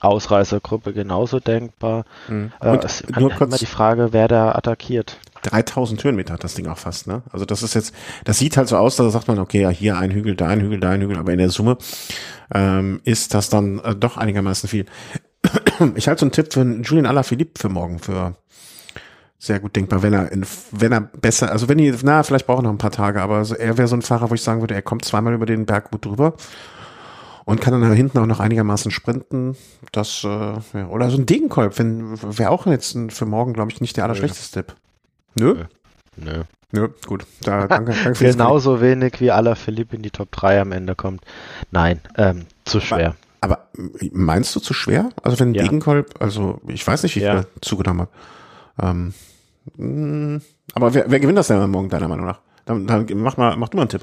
Ausreißergruppe genauso denkbar. Mhm. Äh, es ist nur kurz die Frage, wer da attackiert. 3000 Höhenmeter hat das Ding auch fast, ne? Also das ist jetzt, das sieht halt so aus, da sagt man, okay, ja, hier ein Hügel, da ein Hügel, da ein Hügel, aber in der Summe ähm, ist das dann äh, doch einigermaßen viel. Ich halte so einen Tipp für Julian Alaphilippe für morgen, für sehr gut denkbar, wenn er, in, wenn er besser, also wenn die, na, vielleicht braucht er noch ein paar Tage, aber er wäre so ein Fahrer, wo ich sagen würde, er kommt zweimal über den Berg gut drüber und kann dann da hinten auch noch einigermaßen sprinten. Das, äh, ja. oder so ein Degenkolb, wenn, wäre auch jetzt für morgen, glaube ich, nicht der allerschlechteste Tipp. Nö? Nö. Nö, gut. Da, danke, danke <laughs> Genauso wenig wie aller Philipp in die Top 3 am Ende kommt. Nein, ähm, zu schwer. Aber, aber meinst du zu schwer? Also wenn ja. Degenkolb, also ich weiß nicht, wie ich ja. zugenommen habe. Ähm, mh, aber wer, wer gewinnt das denn morgen, deiner Meinung nach? Dann, dann mach mal, mach du mal einen Tipp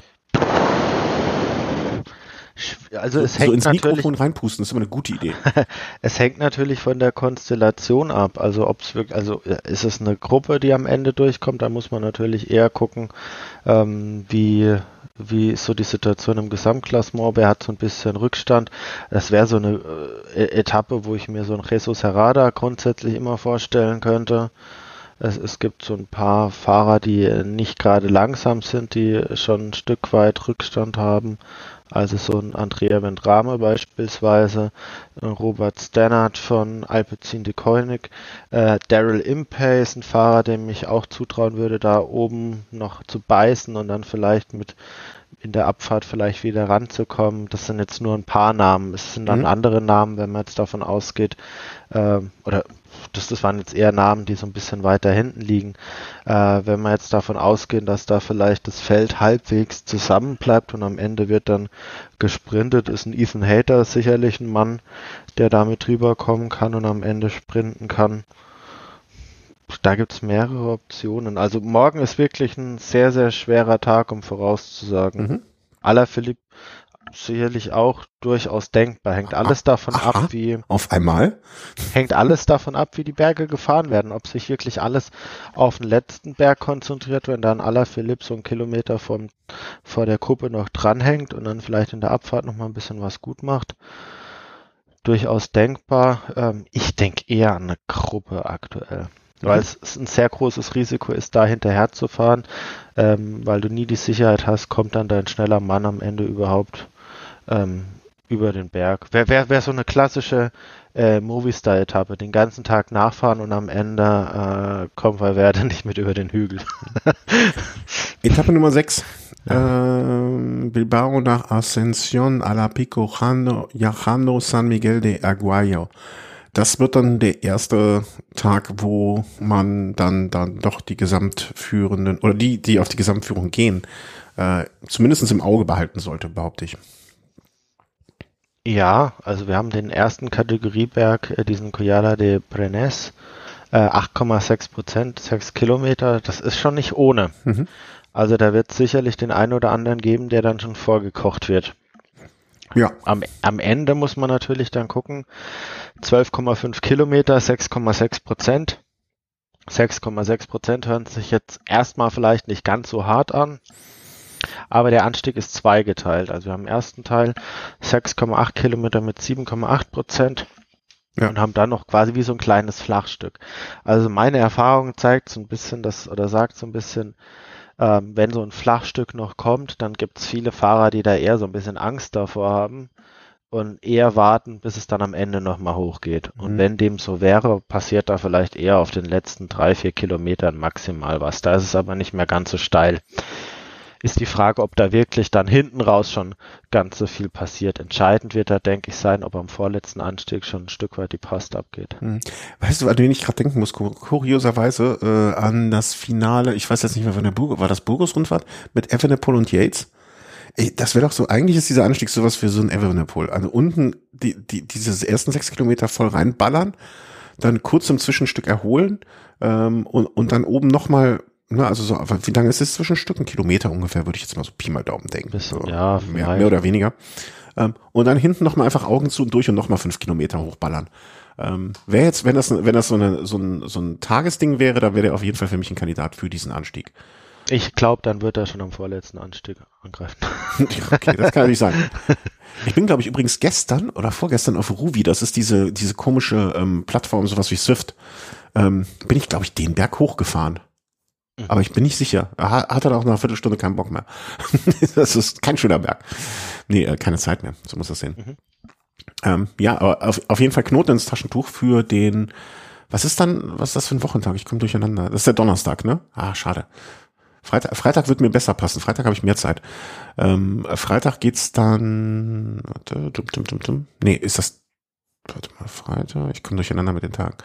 also es so, hängt so ins Mikrofon reinpusten, ist immer eine gute Idee. <laughs> es hängt natürlich von der Konstellation ab. Also ob es wirklich, also ist es eine Gruppe, die am Ende durchkommt, da muss man natürlich eher gucken, ähm, wie wie ist so die Situation im Gesamtklassement, wer hat so ein bisschen Rückstand. Das wäre so eine äh, Etappe, wo ich mir so ein Jesus Herrada grundsätzlich immer vorstellen könnte. Es, es gibt so ein paar Fahrer, die nicht gerade langsam sind, die schon ein Stück weit Rückstand haben. Also so ein Andrea Vendrame beispielsweise, Robert Stannard von Alpecin de Koenig, äh, Daryl Impey ist ein Fahrer, dem ich auch zutrauen würde, da oben noch zu beißen und dann vielleicht mit in der Abfahrt vielleicht wieder ranzukommen. Das sind jetzt nur ein paar Namen. Es sind dann mhm. andere Namen, wenn man jetzt davon ausgeht, äh, oder das, das waren jetzt eher Namen, die so ein bisschen weiter hinten liegen. Äh, wenn wir jetzt davon ausgehen, dass da vielleicht das Feld halbwegs zusammen bleibt und am Ende wird dann gesprintet, ist ein Ethan Hater sicherlich ein Mann, der damit drüber kommen kann und am Ende sprinten kann. Da gibt es mehrere Optionen. Also morgen ist wirklich ein sehr, sehr schwerer Tag, um vorauszusagen. Mhm. Aller Philipp sicherlich auch durchaus denkbar. Hängt alles davon Aha, ab, wie. Auf einmal? Hängt alles davon ab, wie die Berge gefahren werden. Ob sich wirklich alles auf den letzten Berg konzentriert, wenn dann aller Philipp so einen Kilometer vom, vor der Kuppe noch dranhängt und dann vielleicht in der Abfahrt noch mal ein bisschen was gut macht. Durchaus denkbar. Ähm, ich denke eher an eine Gruppe aktuell weil mhm. es ein sehr großes Risiko ist, da hinterher zu fahren, ähm, weil du nie die Sicherheit hast, kommt dann dein schneller Mann am Ende überhaupt ähm, über den Berg. Wäre wär, wär so eine klassische äh, Movistar-Etappe, den ganzen Tag nachfahren und am Ende äh, kommt Valverde nicht mit über den Hügel. <laughs> Etappe Nummer 6. Ähm, Bilbao nach Ascensión a la Pico Jano San Miguel de Aguayo. Das wird dann der erste Tag, wo man dann dann doch die Gesamtführenden oder die, die auf die Gesamtführung gehen, äh, zumindest im Auge behalten sollte, behaupte ich. Ja, also wir haben den ersten Kategorieberg, äh, diesen Coyala de Brenes, äh, 8,6 Prozent, 6 Kilometer, das ist schon nicht ohne. Mhm. Also da wird sicherlich den einen oder anderen geben, der dann schon vorgekocht wird. Ja. Am, am Ende muss man natürlich dann gucken, 12,5 Kilometer, 6,6 Prozent. 6,6 Prozent hören sich jetzt erstmal vielleicht nicht ganz so hart an. Aber der Anstieg ist zweigeteilt. Also wir haben im ersten Teil 6,8 Kilometer mit 7,8 Prozent. Ja. Und haben dann noch quasi wie so ein kleines Flachstück. Also meine Erfahrung zeigt so ein bisschen das oder sagt so ein bisschen, ähm, wenn so ein Flachstück noch kommt, dann gibt es viele Fahrer, die da eher so ein bisschen Angst davor haben und eher warten, bis es dann am Ende nochmal hochgeht. Und mhm. wenn dem so wäre, passiert da vielleicht eher auf den letzten drei, vier Kilometern maximal was. Da ist es aber nicht mehr ganz so steil ist die Frage, ob da wirklich dann hinten raus schon ganz so viel passiert. Entscheidend wird da, denke ich, sein, ob am vorletzten Anstieg schon ein Stück weit die Post abgeht. Hm. Weißt du, an wen ich gerade denken muss, kurioserweise äh, an das Finale, ich weiß jetzt nicht mehr, von der Burgos, war das Burgos-Rundfahrt mit Evenepoel und Yates? Ey, das wäre doch so, eigentlich ist dieser Anstieg sowas für so ein Evenepoel. Also unten die, die, diese ersten sechs Kilometer voll reinballern, dann kurz im Zwischenstück erholen ähm, und, und dann oben nochmal Ne, also so, wie lange ist es zwischen Stücken? Kilometer ungefähr, würde ich jetzt mal so Pi mal Daumen denken. Bisschen, so, ja, mehr, mehr, oder weniger. Ähm, und dann hinten nochmal einfach Augen zu und durch und nochmal fünf Kilometer hochballern. Ähm, wäre jetzt, wenn das, wenn das so, eine, so, ein, so ein Tagesding wäre, dann wäre der auf jeden Fall für mich ein Kandidat für diesen Anstieg. Ich glaube, dann wird er schon am vorletzten Anstieg angreifen. <laughs> okay, das kann nicht sein. <laughs> Ich bin, glaube ich, übrigens gestern oder vorgestern auf Ruby, das ist diese, diese komische ähm, Plattform, sowas wie Swift, ähm, bin ich, glaube ich, den Berg hochgefahren. Mhm. Aber ich bin nicht sicher. Hat er auch nach einer Viertelstunde keinen Bock mehr. <laughs> das ist kein schöner Berg. Nee, äh, keine Zeit mehr. So muss das sehen. Mhm. Ähm, ja, aber auf, auf jeden Fall Knoten ins Taschentuch für den, was ist dann, was ist das für ein Wochentag? Ich komme durcheinander. Das ist der Donnerstag, ne? Ah, schade. Freitag, Freitag wird mir besser passen. Freitag habe ich mehr Zeit. Ähm, Freitag geht's dann, warte, dum, dum, dum, dum. nee, ist das, warte mal, Freitag, ich komme durcheinander mit den Tagen.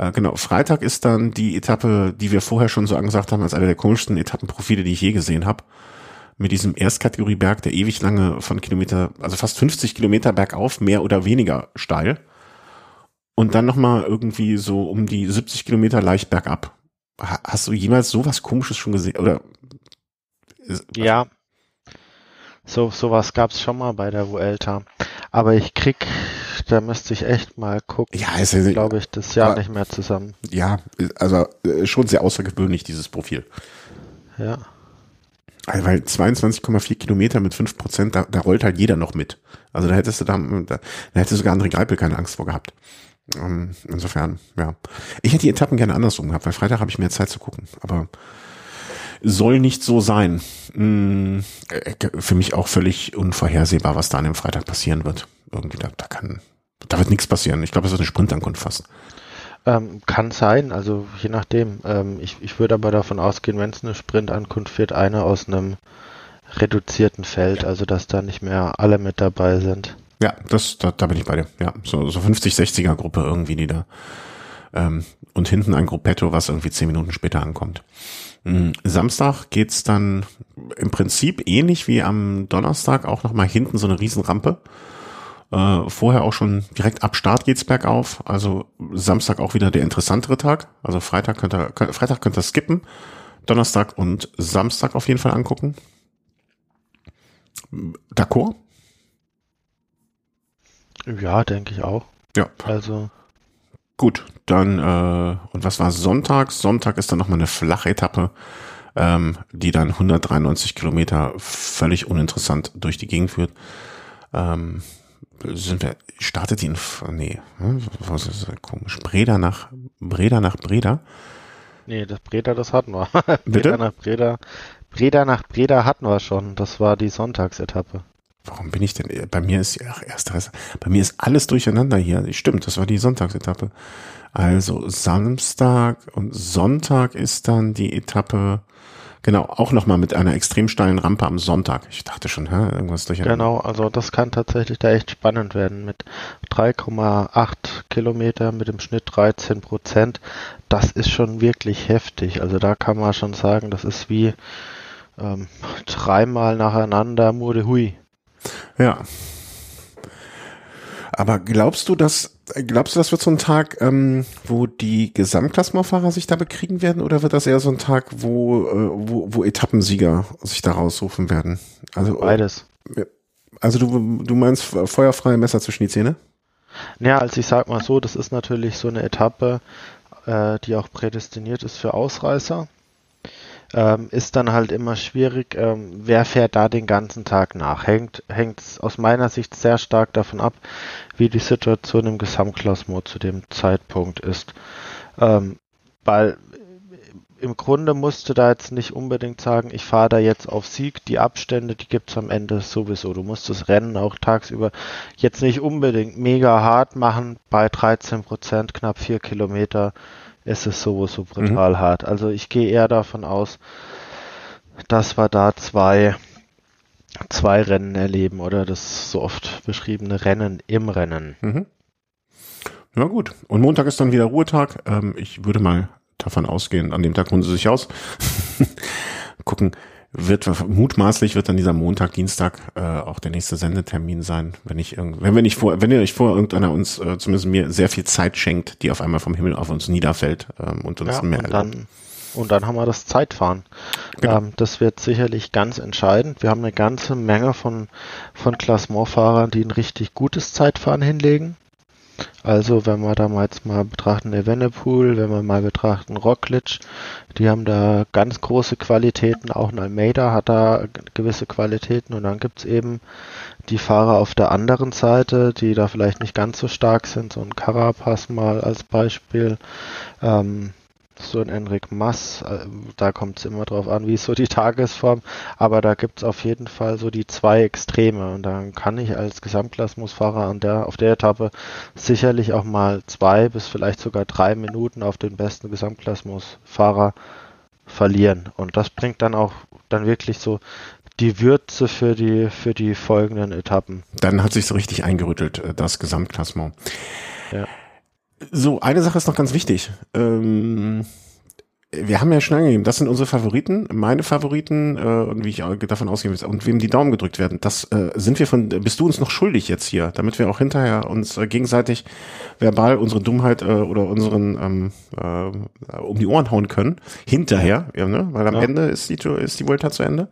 Äh, genau, Freitag ist dann die Etappe, die wir vorher schon so angesagt haben, als eine der komischsten Etappenprofile, die ich je gesehen habe. Mit diesem Erstkategorieberg, der ewig lange von Kilometer, also fast 50 Kilometer bergauf, mehr oder weniger steil. Und dann nochmal irgendwie so um die 70 Kilometer leicht bergab. Hast du jemals sowas komisches schon gesehen? Oder? Ja. So, sowas gab's schon mal bei der Vuelta. Aber ich krieg da müsste ich echt mal gucken. Ja, ist ja, glaube ich, das Jahr nicht mehr zusammen. Ja, also äh, schon sehr außergewöhnlich, dieses Profil. Ja. Weil 22,4 Kilometer mit 5 Prozent, da, da rollt halt jeder noch mit. Also da hättest du da, da, da hätte sogar André Greipel keine Angst vor gehabt. Um, ähm, insofern, ja. Ich hätte die Etappen gerne andersrum gehabt, weil Freitag habe ich mehr Zeit zu gucken. Aber soll nicht so sein. Hm, für mich auch völlig unvorhersehbar, was da an dem Freitag passieren wird. Irgendwie, da, da kann, da wird nichts passieren. Ich glaube, es wird eine Sprintankunft fast. Ähm, kann sein, also je nachdem. Ähm, ich, ich würde aber davon ausgehen, wenn es eine Sprintankunft wird, eine aus einem reduzierten Feld, also dass da nicht mehr alle mit dabei sind. Ja, das, da, da bin ich bei dir. Ja, so, so 50, 60er Gruppe irgendwie, die da. Ähm, und hinten ein Gruppetto, was irgendwie zehn Minuten später ankommt. Mhm. Samstag geht's dann im Prinzip ähnlich wie am Donnerstag auch nochmal hinten so eine Riesenrampe. Äh, vorher auch schon direkt ab Start geht's bergauf. Also Samstag auch wieder der interessantere Tag. Also Freitag könnt ihr, könnt, Freitag könnt ihr skippen. Donnerstag und Samstag auf jeden Fall angucken. D'accord? Ja, denke ich auch. Ja. Also. Gut, dann, äh, und was war Sonntag? Sonntag ist dann nochmal eine flache Etappe, ähm, die dann 193 Kilometer völlig uninteressant durch die Gegend führt. Ähm, sind wir, startet die in, nee, hm, was ist das komisch, Breda nach, Breda nach Breda? Nee, das Breda, das hatten wir. <laughs> Bitte? Breda nach Breda, Breda nach Breda hatten wir schon. Das war die Sonntagsetappe. Warum bin ich denn, bei mir ist, ach, ersteres, bei mir ist alles durcheinander hier. Stimmt, das war die Sonntagsetappe. Also Samstag und Sonntag ist dann die Etappe, Genau, auch nochmal mit einer extrem steilen Rampe am Sonntag. Ich dachte schon, hä, irgendwas durch. Genau, also das kann tatsächlich da echt spannend werden mit 3,8 Kilometer mit dem Schnitt 13 Prozent. Das ist schon wirklich heftig. Also da kann man schon sagen, das ist wie ähm, dreimal nacheinander Murde Hui. Ja. Aber glaubst du, dass glaubst du, das wird so ein Tag, ähm, wo die Gesamtklassementfahrer sich da bekriegen werden, oder wird das eher so ein Tag, wo äh, wo, wo Etappensieger sich da rausrufen werden? Also beides. Also du du meinst feuerfreie Messer zwischen die Zähne? Ja, also ich sag mal so, das ist natürlich so eine Etappe, äh, die auch prädestiniert ist für Ausreißer. Ähm, ist dann halt immer schwierig, ähm, wer fährt da den ganzen Tag nach. Hängt, hängt aus meiner Sicht sehr stark davon ab, wie die Situation im Gesamtklassement zu dem Zeitpunkt ist. Ähm, weil im Grunde musst du da jetzt nicht unbedingt sagen, ich fahre da jetzt auf Sieg. Die Abstände, die gibt es am Ende sowieso. Du musst das Rennen auch tagsüber jetzt nicht unbedingt mega hart machen. Bei 13 Prozent, knapp 4 Kilometer, ist es sowieso brutal mhm. hart. Also ich gehe eher davon aus, dass wir da zwei, zwei Rennen erleben oder das so oft beschriebene Rennen im Rennen. Mhm. Ja gut. Und Montag ist dann wieder Ruhetag. Ähm, ich würde mal davon ausgehen, an dem Tag ruhen sie sich aus. <laughs> Gucken, wird mutmaßlich wird dann dieser Montag, Dienstag äh, auch der nächste Sendetermin sein, wenn ich irgend, wenn wir nicht vor, wenn ihr nicht vor irgendeiner uns äh, zumindest mir sehr viel Zeit schenkt, die auf einmal vom Himmel auf uns niederfällt ähm, und uns ja, mehr und dann, und dann haben wir das Zeitfahren. Genau. Ähm, das wird sicherlich ganz entscheidend. Wir haben eine ganze Menge von von Klassementfahrern, die ein richtig gutes Zeitfahren hinlegen. Also wenn wir da mal jetzt mal betrachten Evenepoel, wenn wir mal betrachten Roglic, die haben da ganz große Qualitäten, auch ein Almeida hat da gewisse Qualitäten. Und dann gibt's eben die Fahrer auf der anderen Seite, die da vielleicht nicht ganz so stark sind, so ein Carapaz mal als Beispiel, ähm, so ein Enric Mass, äh, da kommt es immer drauf an, wie ist so die <laughs> Tagesform, aber da gibt es auf jeden Fall so die zwei Extreme und dann kann ich als Gesamtklassemusfahrer an der, auf der Etappe sicherlich auch mal zwei bis vielleicht sogar drei Minuten auf den besten Gesamtklassemusfahrer verlieren und das bringt dann auch dann wirklich so die Würze für die für die folgenden Etappen. Dann hat sich so richtig eingerüttelt, äh, das Gesamtklassement. Ja. So, eine Sache ist noch ganz wichtig. Ähm, wir haben ja schon angegeben, das sind unsere Favoriten, meine Favoriten äh, und wie ich davon ausgehe und wem die Daumen gedrückt werden. Das äh, sind wir von, bist du uns noch schuldig jetzt hier, damit wir auch hinterher uns äh, gegenseitig verbal unsere Dummheit äh, oder unseren ähm, äh, um die Ohren hauen können. Hinterher, ja, ne? weil am ja. Ende ist die, ist die Vuelta zu Ende.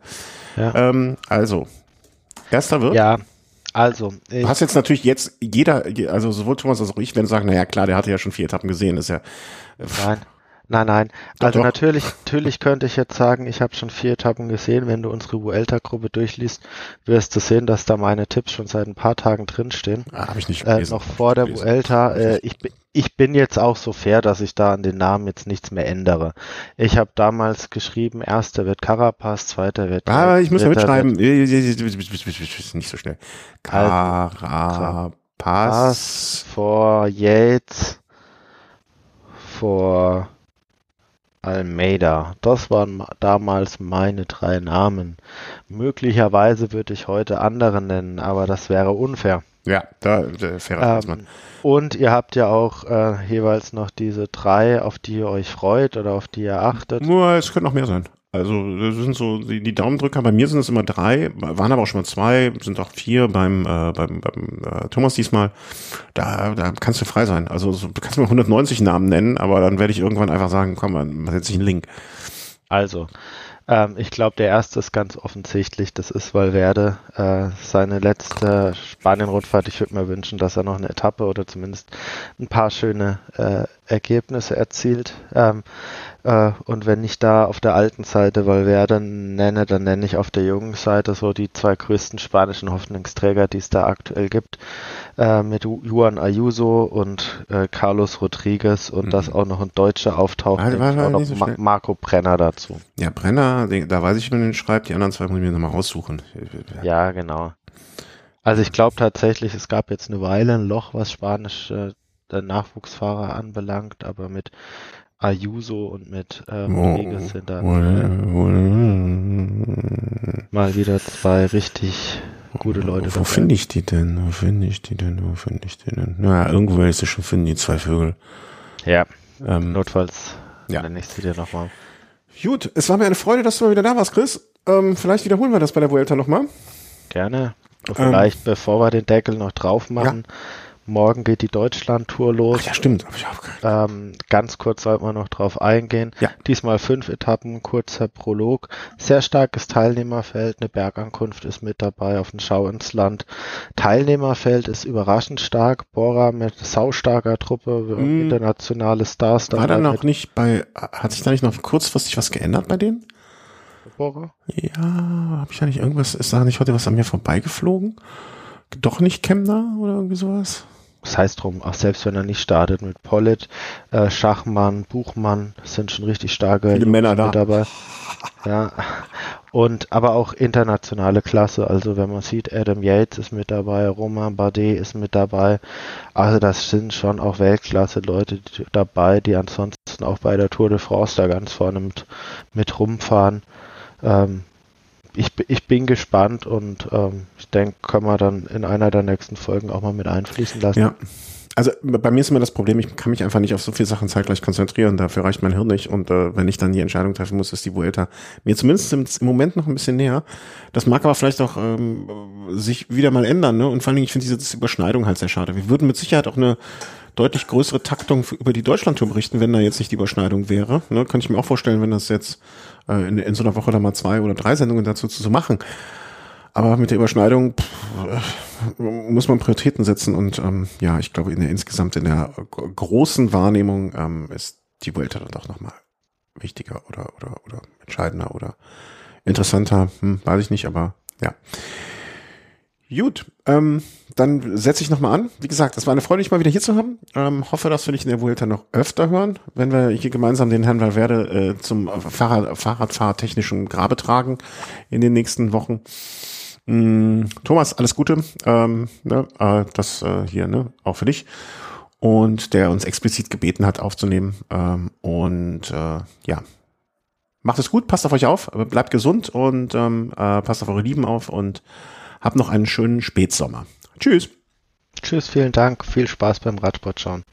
Ja. Ähm, also, erster wird. Ja. Also, du hast jetzt natürlich jetzt jeder, also sowohl Thomas als auch ich, wenn sagen, naja klar, der hatte ja schon vier Etappen gesehen, ist ja. Nein, nein, nein. Also doch. natürlich, natürlich könnte ich jetzt sagen, ich habe schon vier Etappen gesehen. Wenn du unsere Vuelta-Gruppe durchliest, wirst du sehen, dass da meine Tipps schon seit ein paar Tagen drinstehen. Ah, habe ich nicht äh, Noch vor der Vuelta. Äh, ich, ich bin jetzt auch so fair, dass ich da an den Namen jetzt nichts mehr ändere. Ich habe damals geschrieben, erster wird Carapaz, zweiter wird. Ah, ich muss mal mitschreiben. Nicht so schnell. Carapaz. vor Yates vor Almeida. Das waren damals meine drei Namen. Möglicherweise würde ich heute andere nennen, aber das wäre unfair. Ja, da äh, fairer ähm, Und ihr habt ja auch äh, jeweils noch diese drei, auf die ihr euch freut oder auf die ihr achtet. Nur, es könnte noch mehr sein. Also das sind so die, die Daumendrücker. Bei mir sind es immer drei, waren aber auch schon mal zwei, sind auch vier beim äh, beim, beim äh, Thomas diesmal. Da, da kannst du frei sein. Also so, du kannst mir 190 Namen nennen, aber dann werde ich irgendwann einfach sagen, komm, dann setze ich einen Link. Also ähm, ich glaube, der erste ist ganz offensichtlich. Das ist Valverde. Äh, seine letzte Spanien-Rundfahrt. Ich würde mir wünschen, dass er noch eine Etappe oder zumindest ein paar schöne äh, Ergebnisse erzielt. Ähm, äh, und wenn ich da auf der alten Seite Valverde nenne, dann nenne ich auf der jungen Seite so die zwei größten spanischen Hoffnungsträger, die es da aktuell gibt, äh, mit Juan Ayuso und äh, Carlos Rodriguez und mhm. dass auch noch ein Deutscher auftaucht, also, war, auch noch so Ma Marco Brenner dazu. Ja, Brenner, da weiß ich, wenn den schreibt, die anderen zwei muss ich mir nochmal raussuchen. Ja, genau. Also ich glaube tatsächlich, es gab jetzt eine Weile ein Loch, was Spanisch äh, Nachwuchsfahrer anbelangt, aber mit Ayuso und mit äh, Rodriguez sind dann äh, mal wieder zwei richtig gute Leute. Wo finde ich die denn? Wo finde ich die denn? Wo finde ich die denn? Naja, irgendwo werde ich sie schon finden, die zwei Vögel. Ja. Ähm, Notfalls ja. nenne ich sie dir nochmal. Gut, es war mir eine Freude, dass du mal wieder da warst, Chris. Ähm, vielleicht wiederholen wir das bei der Vuelta nochmal. Gerne. Vielleicht, ähm, bevor wir den Deckel noch drauf machen, ja Morgen geht die Deutschland-Tour los. Ach ja, stimmt. Hab ich auch ähm, ganz kurz sollten wir noch drauf eingehen. Ja. Diesmal fünf Etappen, kurzer Prolog. Sehr starkes Teilnehmerfeld. Eine Bergankunft ist mit dabei auf den Schau ins Land. Teilnehmerfeld ist überraschend stark. Bora mit saustarker Truppe, mm. internationale Stars. War da noch nicht bei, hat sich da nicht noch kurzfristig was geändert bei denen? Ja, habe ich ja nicht irgendwas, ist da nicht heute was an mir vorbeigeflogen? Doch nicht Kemner oder irgendwie sowas? Das heißt drum, auch selbst wenn er nicht startet mit Pollitt, äh, Schachmann, Buchmann, sind schon richtig starke Viele Männer da. dabei. Ja. Und aber auch internationale Klasse. Also wenn man sieht, Adam Yates ist mit dabei, Romain Bardet ist mit dabei. Also das sind schon auch Weltklasse-Leute dabei, die ansonsten auch bei der Tour de France da ganz vorne mit, mit rumfahren. Ähm, ich, ich bin gespannt und ähm, ich denke, können wir dann in einer der nächsten Folgen auch mal mit einfließen lassen. Ja. Also bei mir ist immer das Problem, ich kann mich einfach nicht auf so viele Sachen zeitgleich konzentrieren. Dafür reicht mein Hirn nicht. Und äh, wenn ich dann die Entscheidung treffen muss, ist die Vuelta mir zumindest im, Moment noch ein bisschen näher. Das mag aber vielleicht auch ähm, sich wieder mal ändern. Ne? Und vor allen Dingen, ich finde diese Überschneidung halt sehr schade. Wir würden mit Sicherheit auch eine deutlich größere Taktung über die Deutschlandtour berichten, wenn da jetzt nicht die Überschneidung wäre. Ne? Könnte ich mir auch vorstellen, wenn das jetzt äh, in, in so einer Woche da mal zwei oder drei Sendungen dazu zu machen. Aber mit der Überschneidung pff, muss man Prioritäten setzen und ähm, ja, ich glaube in der insgesamt in der großen Wahrnehmung ähm, ist die Vuelta dann doch nochmal wichtiger oder oder oder entscheidender oder interessanter, hm, weiß ich nicht, aber ja. Gut, ähm, dann setze ich nochmal an. Wie gesagt, es war eine Freude, dich mal wieder hier zu haben. Ähm, hoffe, dass wir dich in der Vuelta noch öfter hören, wenn wir hier gemeinsam den Herrn Valverde äh, zum Fahrrad, Fahrradfahrtechnischen Grabe tragen in den nächsten Wochen. Mm, Thomas, alles Gute. Ähm, ne, äh, das äh, hier, ne, auch für dich. Und der uns explizit gebeten hat, aufzunehmen. Ähm, und äh, ja, macht es gut, passt auf euch auf, bleibt gesund und ähm, äh, passt auf eure Lieben auf und hab noch einen schönen Spätsommer. Tschüss. Tschüss, vielen Dank. Viel Spaß beim Radsport schauen.